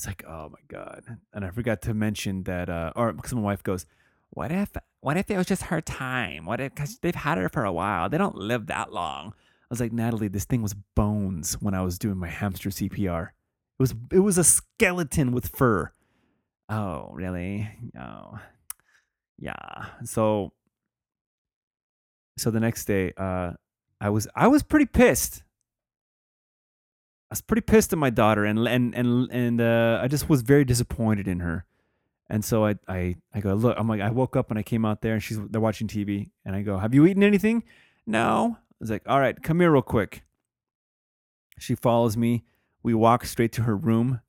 It's like, oh my god! And I forgot to mention that, uh, or because my wife goes, "What if, what if it was just her time? What if because they've had her for a while? They don't live that long." I was like, Natalie, this thing was bones when I was doing my hamster CPR. It was, it was a skeleton with fur. Oh, really? Oh, yeah. So, so the next day, uh, I was, I was pretty pissed. I was pretty pissed at my daughter, and and and and uh, I just was very disappointed in her. And so I I I go look. I'm like I woke up and I came out there, and she's they're watching TV, and I go, "Have you eaten anything?" No. I was like, "All right, come here real quick." She follows me. We walk straight to her room,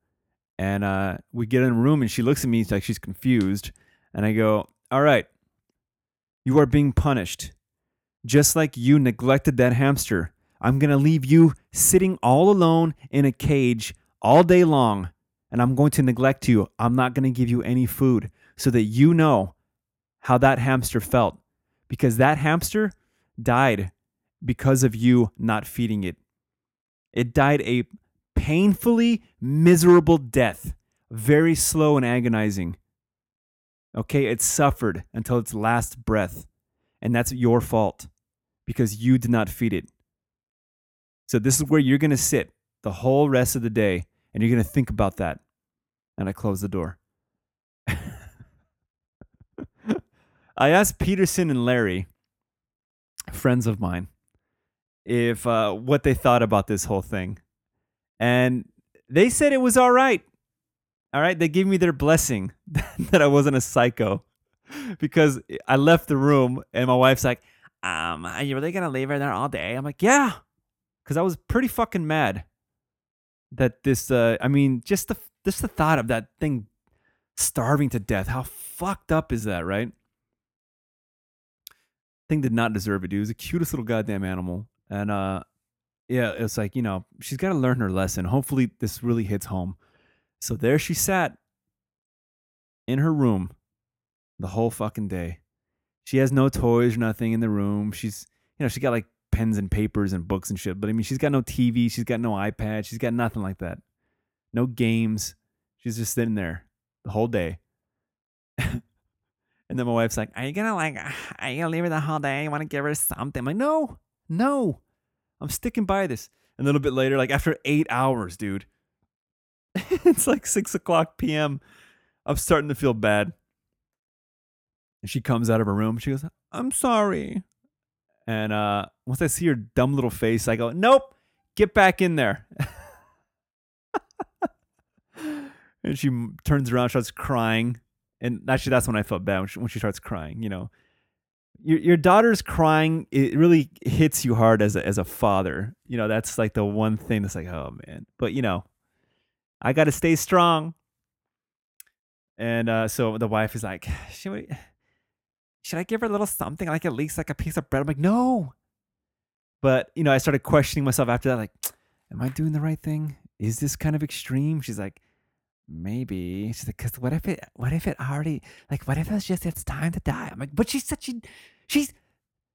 and uh, we get in the room, and she looks at me like she's confused, and I go, "All right, you are being punished, just like you neglected that hamster." I'm going to leave you sitting all alone in a cage all day long, and I'm going to neglect you. I'm not going to give you any food so that you know how that hamster felt. Because that hamster died because of you not feeding it. It died a painfully miserable death, very slow and agonizing. Okay, it suffered until its last breath. And that's your fault because you did not feed it. So this is where you're going to sit the whole rest of the day and you're going to think about that. And I close the door. I asked Peterson and Larry, friends of mine, if uh, what they thought about this whole thing. And they said it was all right. All right. They gave me their blessing that I wasn't a psycho because I left the room and my wife's like, um, are you really going to leave her there all day? I'm like, yeah because I was pretty fucking mad that this. Uh, I mean, just the just the thought of that thing starving to death. How fucked up is that, right? thing did not deserve it, dude. It was the cutest little goddamn animal. And uh yeah, it's like, you know, she's gotta learn her lesson. Hopefully this really hits home. So there she sat in her room the whole fucking day. She has no toys or nothing in the room. She's you know, she got like pens and papers and books and shit. But I mean she's got no TV, she's got no iPad, she's got nothing like that. No games. She's just sitting there the whole day. and then my wife's like, Are you gonna like are you gonna leave her the whole day? You wanna give her something? I'm like, no, no. I'm sticking by this. And a little bit later, like after eight hours, dude. it's like six o'clock PM. I'm starting to feel bad. And she comes out of her room. She goes, I'm sorry. And uh, once I see her dumb little face, I go, Nope, get back in there. and she turns around, starts crying. And actually, that's when I felt bad when she, when she starts crying. You know, your your daughter's crying. It really hits you hard as a as a father. You know, that's like the one thing that's like, oh man. But you know, I got to stay strong. And uh, so the wife is like, should we? Should I give her a little something, like at least like a piece of bread? I'm like, no. But you know, I started questioning myself after that. Like, am I doing the right thing? Is this kind of extreme? She's like, maybe. She's like, cause what if it? What if it already? Like, what if it's just it's time to die? I'm like, but she said she, she's,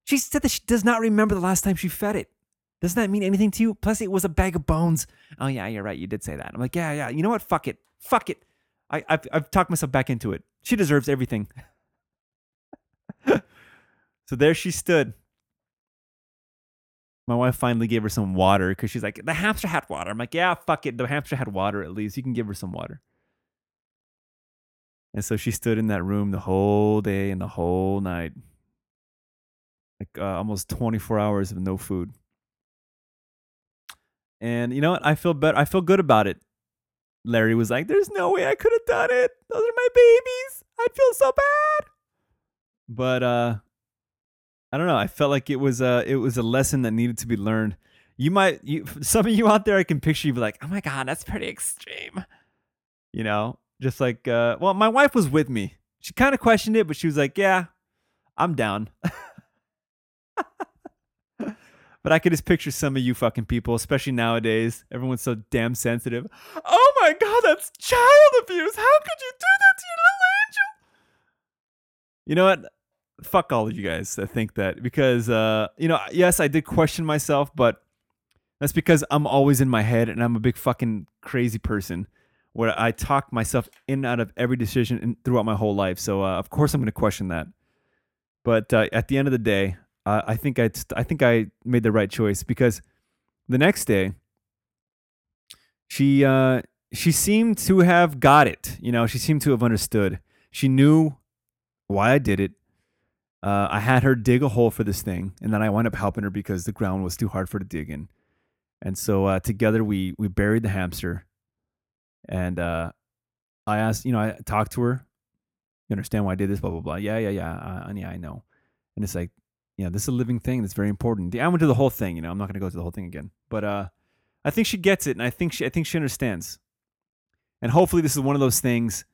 she said that she does not remember the last time she fed it. Doesn't that mean anything to you? Plus, it was a bag of bones. Oh yeah, you're right. You did say that. I'm like, yeah, yeah. You know what? Fuck it. Fuck it. I, I've, I've talked myself back into it. She deserves everything. so there she stood. My wife finally gave her some water because she's like, the hamster had water. I'm like, yeah, fuck it. The hamster had water at least. You can give her some water. And so she stood in that room the whole day and the whole night. Like uh, almost 24 hours of no food. And you know what? I feel better. I feel good about it. Larry was like, "There's no way I could have done it. Those are my babies. I'd feel so bad." But uh I don't know. I felt like it was a it was a lesson that needed to be learned. You might you some of you out there I can picture you be like, "Oh my god, that's pretty extreme." You know, just like uh well, my wife was with me. She kind of questioned it, but she was like, "Yeah, I'm down." But I could just picture some of you fucking people, especially nowadays. Everyone's so damn sensitive. Oh my god, that's child abuse. How could you do that to your little angel? You know what? Fuck all of you guys that think that because uh, you know, yes, I did question myself, but that's because I'm always in my head and I'm a big fucking crazy person where I talk myself in and out of every decision throughout my whole life. So uh, of course I'm going to question that. But uh, at the end of the day, uh, I think I I think I made the right choice because the next day she uh, she seemed to have got it. You know, she seemed to have understood. She knew why I did it. Uh, I had her dig a hole for this thing, and then I wound up helping her because the ground was too hard for her to dig in. And so uh, together we we buried the hamster, and uh, I asked, you know, I talked to her. You understand why I did this? Blah blah blah. Yeah, yeah, yeah. Uh, yeah, I know. And it's like, you know, this is a living thing that's very important. I went to the whole thing. You know, I'm not going to go to the whole thing again, but uh, I think she gets it, and I think she, I think she understands. And hopefully, this is one of those things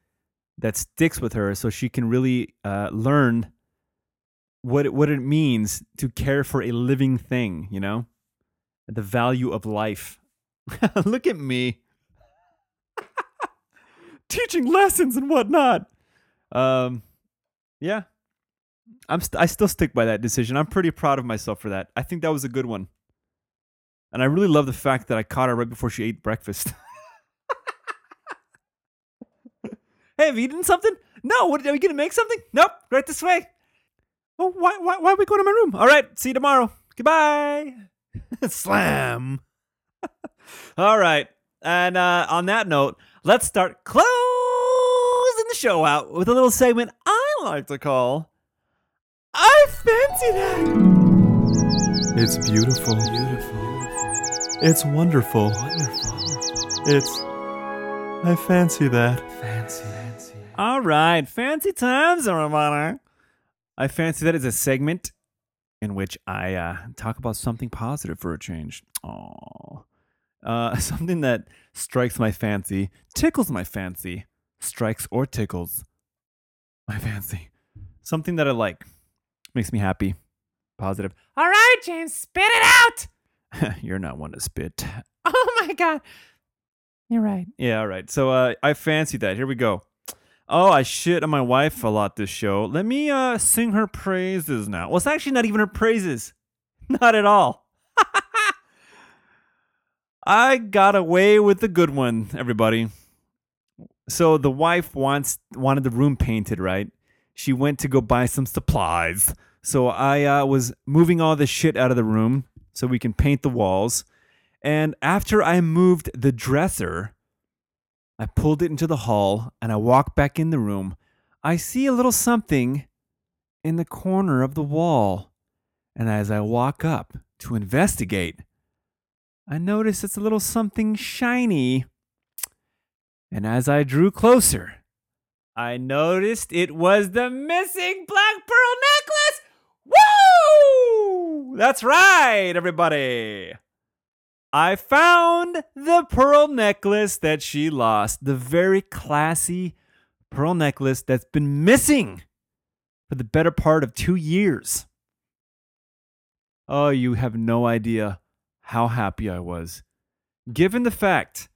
that sticks with her, so she can really uh, learn what it, what it means to care for a living thing. You know, the value of life. Look at me teaching lessons and whatnot. Um, yeah, I'm st- I still stick by that decision. I'm pretty proud of myself for that. I think that was a good one. And I really love the fact that I caught her right before she ate breakfast. hey, have you eaten something? No. What are we gonna make something? Nope. Right this way. Oh, why why why are we going to my room? All right. See you tomorrow. Goodbye. Slam. All right. And uh, on that note, let's start closing the show out with a little segment I like to call I fancy that. It's beautiful. Beautiful. It's wonderful. Wonderful. It's. I fancy that. Fancy. Fancy. All right. Fancy times, everybody. I fancy that is a segment in which I uh, talk about something positive for a change. Oh. Uh, something that strikes my fancy, tickles my fancy, strikes or tickles my fancy. Something that I like makes me happy. positive. All right, James, spit it out. You're not one to spit. Oh my God. You're right. Yeah, all right. So uh, I fancy that. Here we go. Oh, I shit on my wife a lot this show. Let me uh, sing her praises now. Well, it's actually not even her praises. Not at all. I got away with the good one, everybody. So the wife wants wanted the room painted, right? She went to go buy some supplies. So I uh, was moving all the shit out of the room so we can paint the walls. And after I moved the dresser, I pulled it into the hall and I walked back in the room. I see a little something in the corner of the wall. And as I walk up to investigate, I notice it's a little something shiny. And as I drew closer, I noticed it was the missing black pearl necklace. Woo! That's right, everybody. I found the pearl necklace that she lost. The very classy pearl necklace that's been missing for the better part of two years. Oh, you have no idea how happy I was. Given the fact,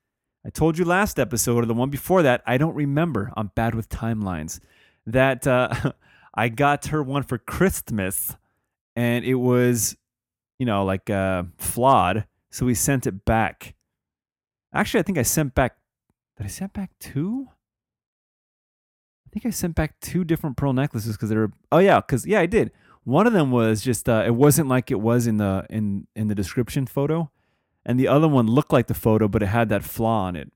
I told you last episode or the one before that, I don't remember. I'm bad with timelines. That uh, I got her one for Christmas and it was, you know, like uh, flawed. So we sent it back. Actually, I think I sent back. Did I send back two? I think I sent back two different pearl necklaces because they were. Oh yeah, because yeah, I did. One of them was just. Uh, it wasn't like it was in the in in the description photo, and the other one looked like the photo, but it had that flaw on it.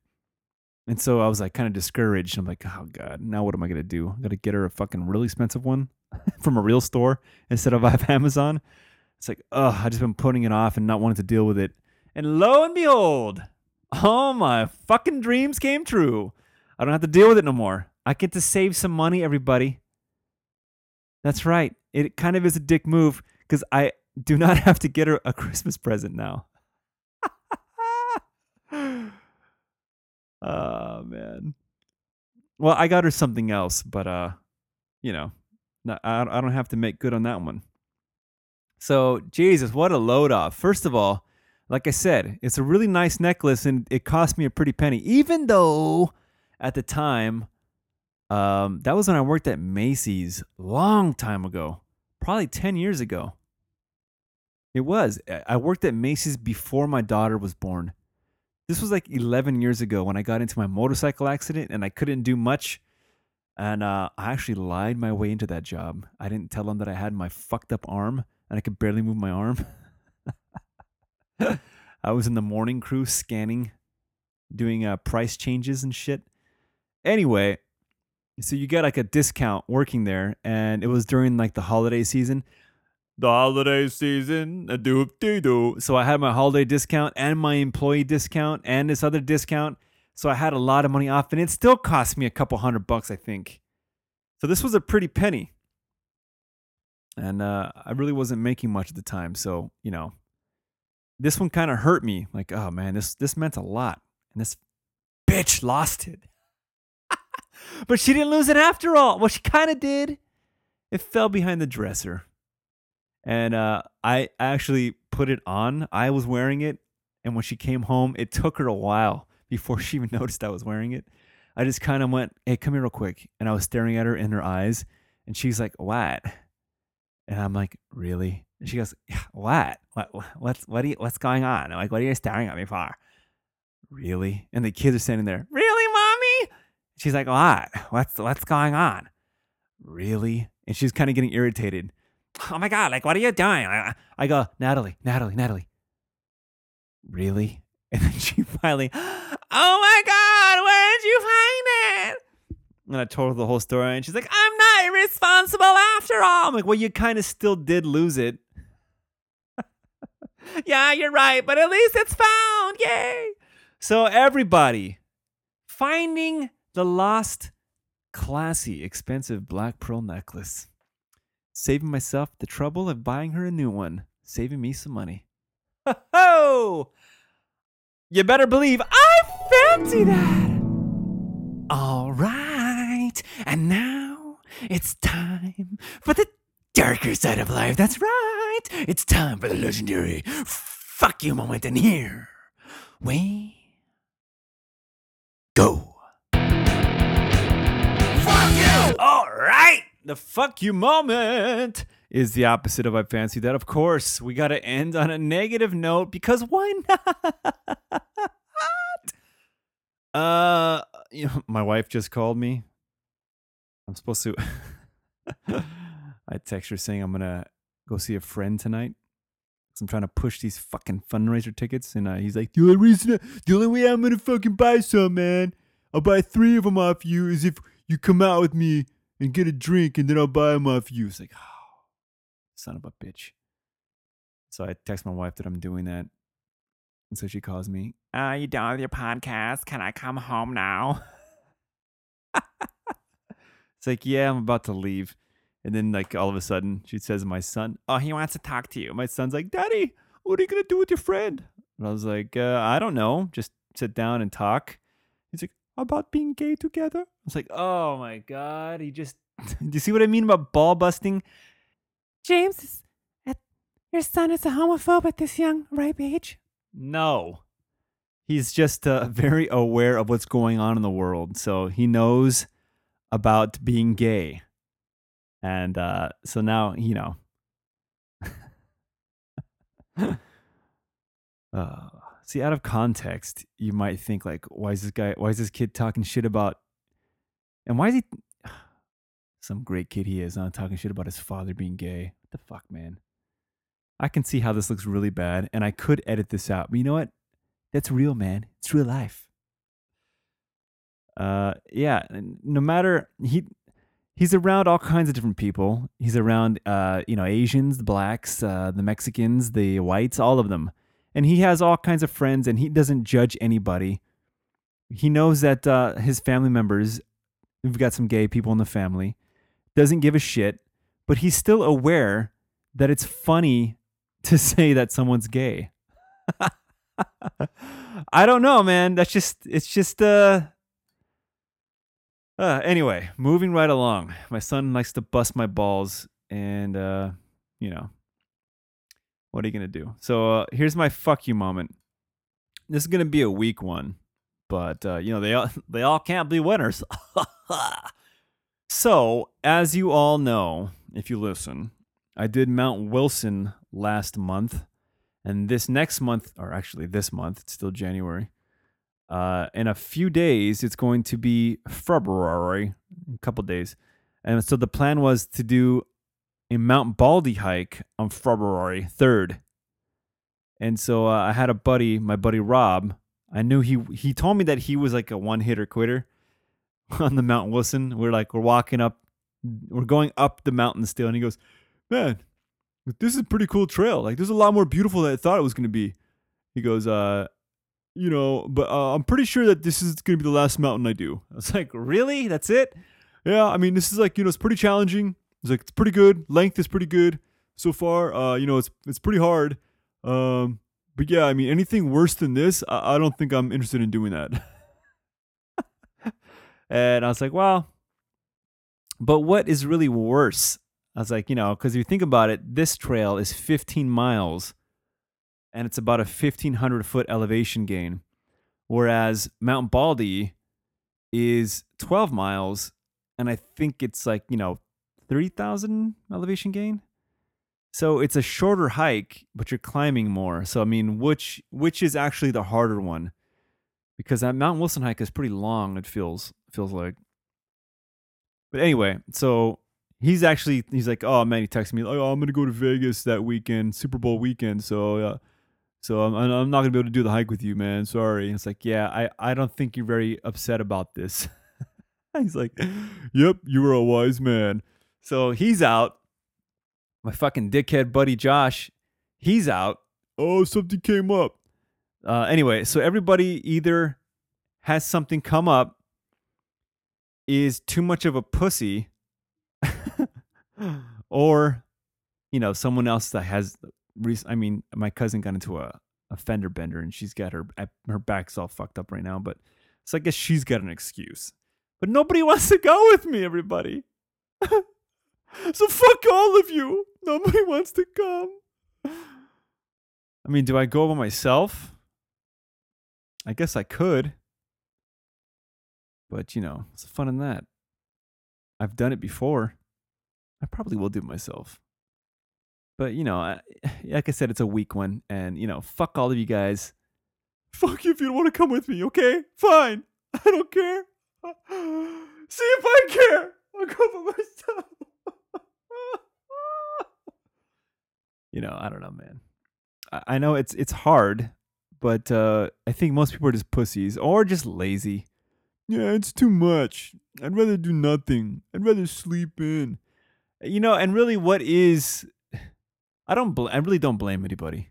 And so I was like kind of discouraged. I'm like, oh god, now what am I gonna do? I'm gonna get her a fucking really expensive one from a real store instead of off Amazon. It's like, oh, I've just been putting it off and not wanting to deal with it. And lo and behold, all my fucking dreams came true. I don't have to deal with it no more. I get to save some money, everybody. That's right. It kind of is a dick move because I do not have to get her a Christmas present now. oh man. Well, I got her something else, but uh, you know, I I don't have to make good on that one. So Jesus, what a load off! First of all, like I said, it's a really nice necklace, and it cost me a pretty penny. Even though at the time, um, that was when I worked at Macy's, long time ago, probably ten years ago. It was. I- I worked at Macy's before my daughter was born. This was like 11 years ago when I got into my motorcycle accident and I couldn't do much. And uh, I actually lied my way into that job. I didn't tell them that I had my fucked up arm and I could barely move my arm. I was in the morning crew scanning, doing uh, price changes and shit. Anyway, so you get like a discount working there, and it was during like the holiday season. The holiday season, a doop dee doo. So I had my holiday discount and my employee discount and this other discount. So I had a lot of money off, and it still cost me a couple hundred bucks, I think. So this was a pretty penny. And uh, I really wasn't making much at the time. So, you know, this one kind of hurt me. Like, oh man, this this meant a lot. And this bitch lost it. but she didn't lose it after all. Well, she kind of did. It fell behind the dresser. And uh, I actually put it on. I was wearing it. And when she came home, it took her a while before she even noticed I was wearing it. I just kind of went, hey, come here real quick. And I was staring at her in her eyes. And she's like, what? And I'm like, really? And she goes, "Yeah, what? What? What's what? Are you, what's going on? I'm like, what are you staring at me for? Really? And the kids are standing there. Really, mommy? She's like, what? What's what's going on? Really? And she's kind of getting irritated. Oh my god! Like, what are you doing? I, I go, Natalie, Natalie, Natalie. Really? And then she finally, oh my god! Where did you find? And I told her the whole story, and she's like, I'm not responsible after all. I'm like, well, you kind of still did lose it. yeah, you're right, but at least it's found. Yay. So, everybody, finding the lost, classy, expensive black pearl necklace, saving myself the trouble of buying her a new one, saving me some money. Ho ho! You better believe I fancy that. It's time for the darker side of life. That's right. It's time for the legendary fuck you moment. And here we go. Fuck you! All right. The fuck you moment is the opposite of I fancy that. Of course, we got to end on a negative note because why not? Uh, you know, my wife just called me. I'm supposed to. I text her saying I'm gonna go see a friend tonight. I'm trying to push these fucking fundraiser tickets, and uh, he's like, "The only reason, the only way I'm gonna fucking buy some, man, I'll buy three of them off you, is if you come out with me and get a drink, and then I'll buy them off you." It's like, oh, son of a bitch. So I text my wife that I'm doing that, and so she calls me. Uh, you done with your podcast? Can I come home now? it's like, yeah, I'm about to leave. And then, like, all of a sudden, she says, My son, oh, he wants to talk to you. My son's like, Daddy, what are you going to do with your friend? And I was like, uh, I don't know. Just sit down and talk. He's like, About being gay together? I was like, Oh my God. He just, do you see what I mean about ball busting? James, is, at, your son is a homophobe at this young, ripe age. No. He's just uh, very aware of what's going on in the world. So he knows about being gay. And uh, so now, you know. uh, see, out of context, you might think, like, why is this guy, why is this kid talking shit about. And why is he. Some great kid he is, not talking shit about his father being gay. What the fuck, man? I can see how this looks really bad, and I could edit this out. But you know what? That's real, man. It's real life. Uh, yeah. No matter he, he's around all kinds of different people. He's around, uh, you know, Asians, the blacks, uh, the Mexicans, the whites, all of them, and he has all kinds of friends, and he doesn't judge anybody. He knows that uh, his family members, we've got some gay people in the family, doesn't give a shit, but he's still aware that it's funny to say that someone's gay. I don't know, man. That's just it's just uh uh anyway, moving right along. My son likes to bust my balls and uh you know what are you to do? So uh, here's my fuck you moment. This is to be a weak one, but uh you know they all they all can't be winners. so, as you all know, if you listen, I did Mount Wilson last month and this next month, or actually this month, it's still January. Uh, in a few days, it's going to be February, a couple days. And so the plan was to do a Mount Baldy hike on February 3rd. And so uh, I had a buddy, my buddy Rob. I knew he he told me that he was like a one hitter quitter on the Mount Wilson. We're like we're walking up, we're going up the mountain still, and he goes, "Man, this is a pretty cool trail. Like, there's a lot more beautiful than I thought it was going to be. He goes, uh, you know, but uh, I'm pretty sure that this is going to be the last mountain I do. I was like, really? That's it? Yeah, I mean, this is like, you know, it's pretty challenging. It's like, it's pretty good. Length is pretty good so far. Uh, you know, it's it's pretty hard. Um, but yeah, I mean, anything worse than this, I, I don't think I'm interested in doing that. and I was like, well, but what is really worse I was like, you know, because if you think about it, this trail is 15 miles and it's about a 1500 foot elevation gain. Whereas Mount Baldy is 12 miles and I think it's like, you know, 3000 elevation gain. So it's a shorter hike, but you're climbing more. So I mean, which which is actually the harder one? Because that Mount Wilson hike is pretty long, it feels feels like. But anyway, so he's actually he's like, oh man, he texted me like, oh, I'm gonna go to Vegas that weekend, Super Bowl weekend. So uh, so I'm I'm not gonna be able to do the hike with you, man. Sorry. And it's like, yeah, I I don't think you're very upset about this. he's like, yep, you were a wise man. So he's out. My fucking dickhead buddy Josh, he's out. Oh, something came up. Uh, anyway, so everybody either has something come up, is too much of a pussy, or you know someone else that has i mean my cousin got into a, a fender bender and she's got her her back's all fucked up right now but so i guess she's got an excuse but nobody wants to go with me everybody So fuck all of you. Nobody wants to come. I mean, do I go by myself? I guess I could. But, you know, the fun in that? I've done it before. I probably will do it myself. But, you know, I, like I said, it's a weak one. And, you know, fuck all of you guys. Fuck you if you don't want to come with me, okay? Fine. I don't care. See if I care. I'll go by myself. you know, I don't know, man. I, I know it's it's hard, but uh, I think most people are just pussies or just lazy. Yeah, it's too much. I'd rather do nothing. I'd rather sleep in. You know, and really, what is? I don't. Bl- I really don't blame anybody.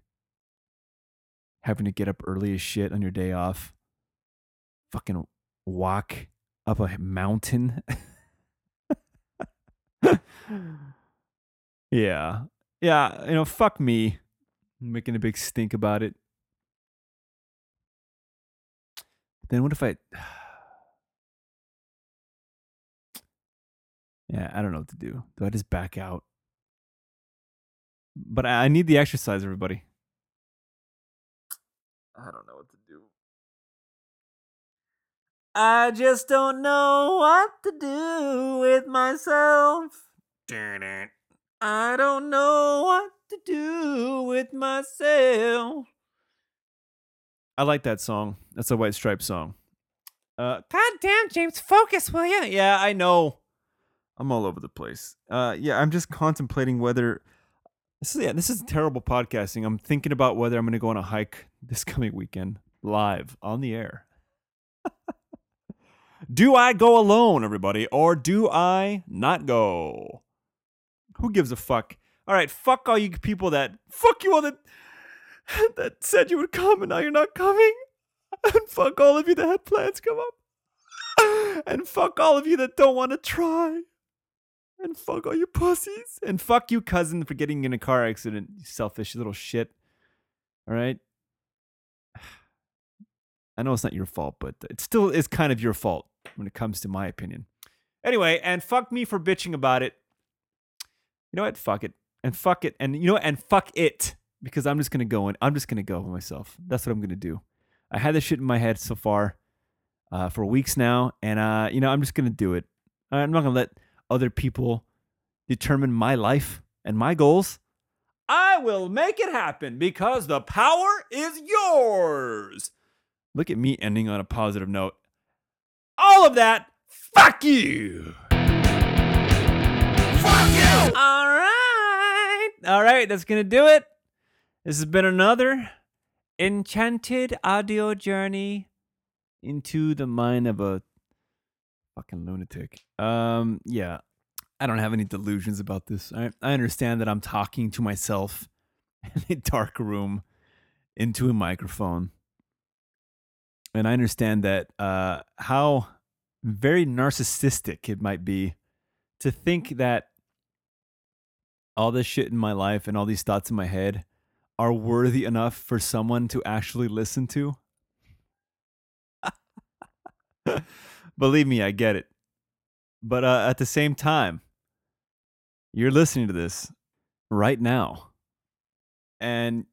Having to get up early as shit on your day off. Fucking walk up a mountain. yeah. Yeah, you know, fuck me. making a big stink about it. Then what if I Yeah, I don't know what to do. Do I just back out? But I need the exercise, everybody. I don't know what to do. I just don't know what to do with myself. I don't know what to do with myself. I like that song. That's a White Stripe song. Uh, God damn, James, focus, will you? yeah, I know. I'm all over the place. Uh, yeah, I'm just contemplating whether this is yeah, this is terrible podcasting. I'm thinking about whether I'm going to go on a hike this coming weekend live on the air. do I go alone, everybody, or do I not go? Who gives a fuck? All right, fuck all you people that fuck you all that that said you would come and now you're not coming. And fuck all of you that had plans come up. And fuck all of you that don't want to try. And fuck all you pussies. And fuck you, cousin, for getting in a car accident, you selfish little shit. All right? I know it's not your fault, but it still is kind of your fault when it comes to my opinion. Anyway, and fuck me for bitching about it. You know what? Fuck it. And fuck it. And you know what? And fuck it. Because I'm just gonna go and I'm just gonna go myself. That's what I'm gonna do. I had this shit in my head so far uh, for weeks now, and uh, you know I'm just gonna do it. I'm not gonna let other people determine my life and my goals. I will make it happen because the power is yours. Look at me ending on a positive note. All of that, fuck you. Fuck you. All right. All right, that's going to do it. This has been another enchanted audio journey into the mind of a fucking lunatic. Um, yeah, I don't have any delusions about this. I, I understand that I'm talking to myself in a dark room into a microphone. And I understand that uh, how very narcissistic it might be to think that all this shit in my life and all these thoughts in my head are worthy enough for someone to actually listen to. Believe me, I get it. But uh, at the same time, you're listening to this right now. And,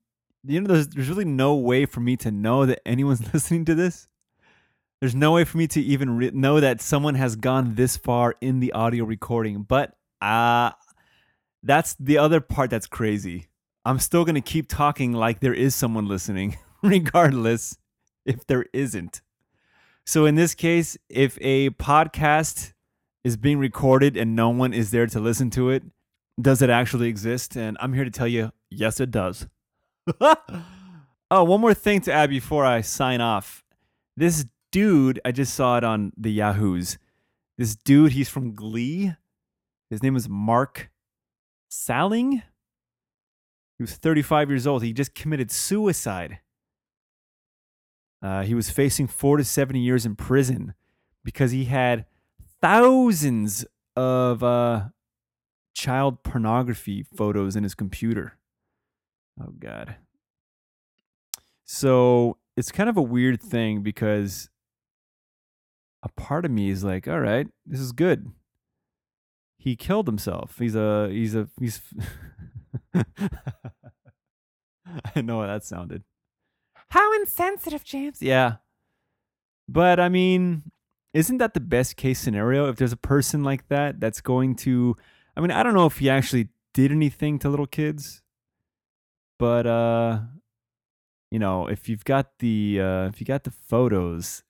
you know, there's, there's really no way for me to know that anyone's listening to this. There's no way for me to even re- know that someone has gone this far in the audio recording. But uh, that's the other part that's crazy. I'm still going to keep talking like there is someone listening, regardless if there isn't. So in this case, if a podcast is being recorded and no one is there to listen to it, does it actually exist? And I'm here to tell you, yes, it does. oh, one more thing to add before I sign off. This dude, I just saw it on the Yahoos. This dude, he's from Glee. His name is Mark Salling. He was 35 years old. He just committed suicide. Uh, he was facing four to seven years in prison because he had thousands of uh, child pornography photos in his computer. Oh, God. So it's kind of a weird thing because a part of me is like, all right, this is good. he killed himself. He's a he's a he's. I know how that sounded. How insensitive, James. Yeah. But I mean, isn't that the best case scenario if there's a person like that that's going to I mean, I don't know if he actually did anything to little kids, but uh you know, if you've got the uh if you got the photos,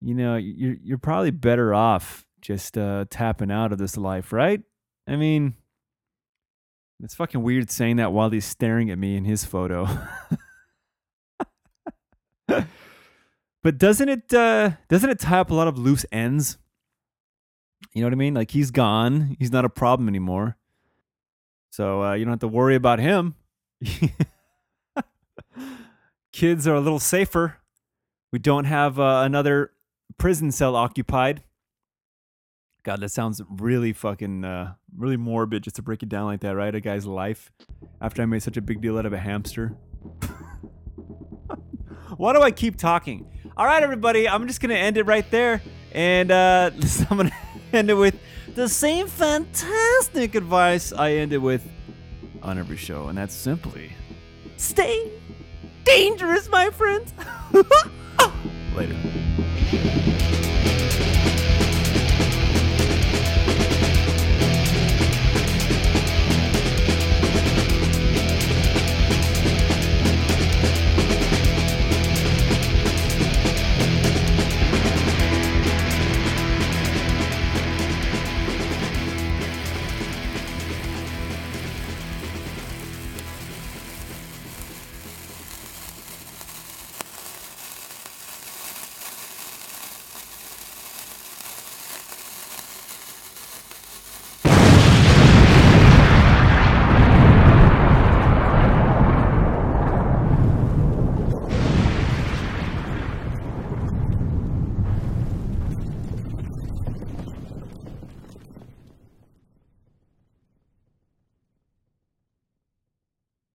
you know, you're you're probably better off just uh tapping out of this life, right? I mean, it's fucking weird saying that while he's staring at me in his photo. but doesn't it uh doesn't it tie up a lot of loose ends? You know what I mean? Like he's gone. He's not a problem anymore. So uh, you don't have to worry about him. Kids are a little safer. We don't have uh, another prison cell occupied. God, that sounds really fucking, uh, really morbid just to break it down like that, right? A guy's life after I made such a big deal out of a hamster. Why do I keep talking? All right, everybody, I'm just to end it right there. And uh, I'm to end it with the same fantastic advice I ended with on every show. And that's simply stay dangerous, my friends. Later.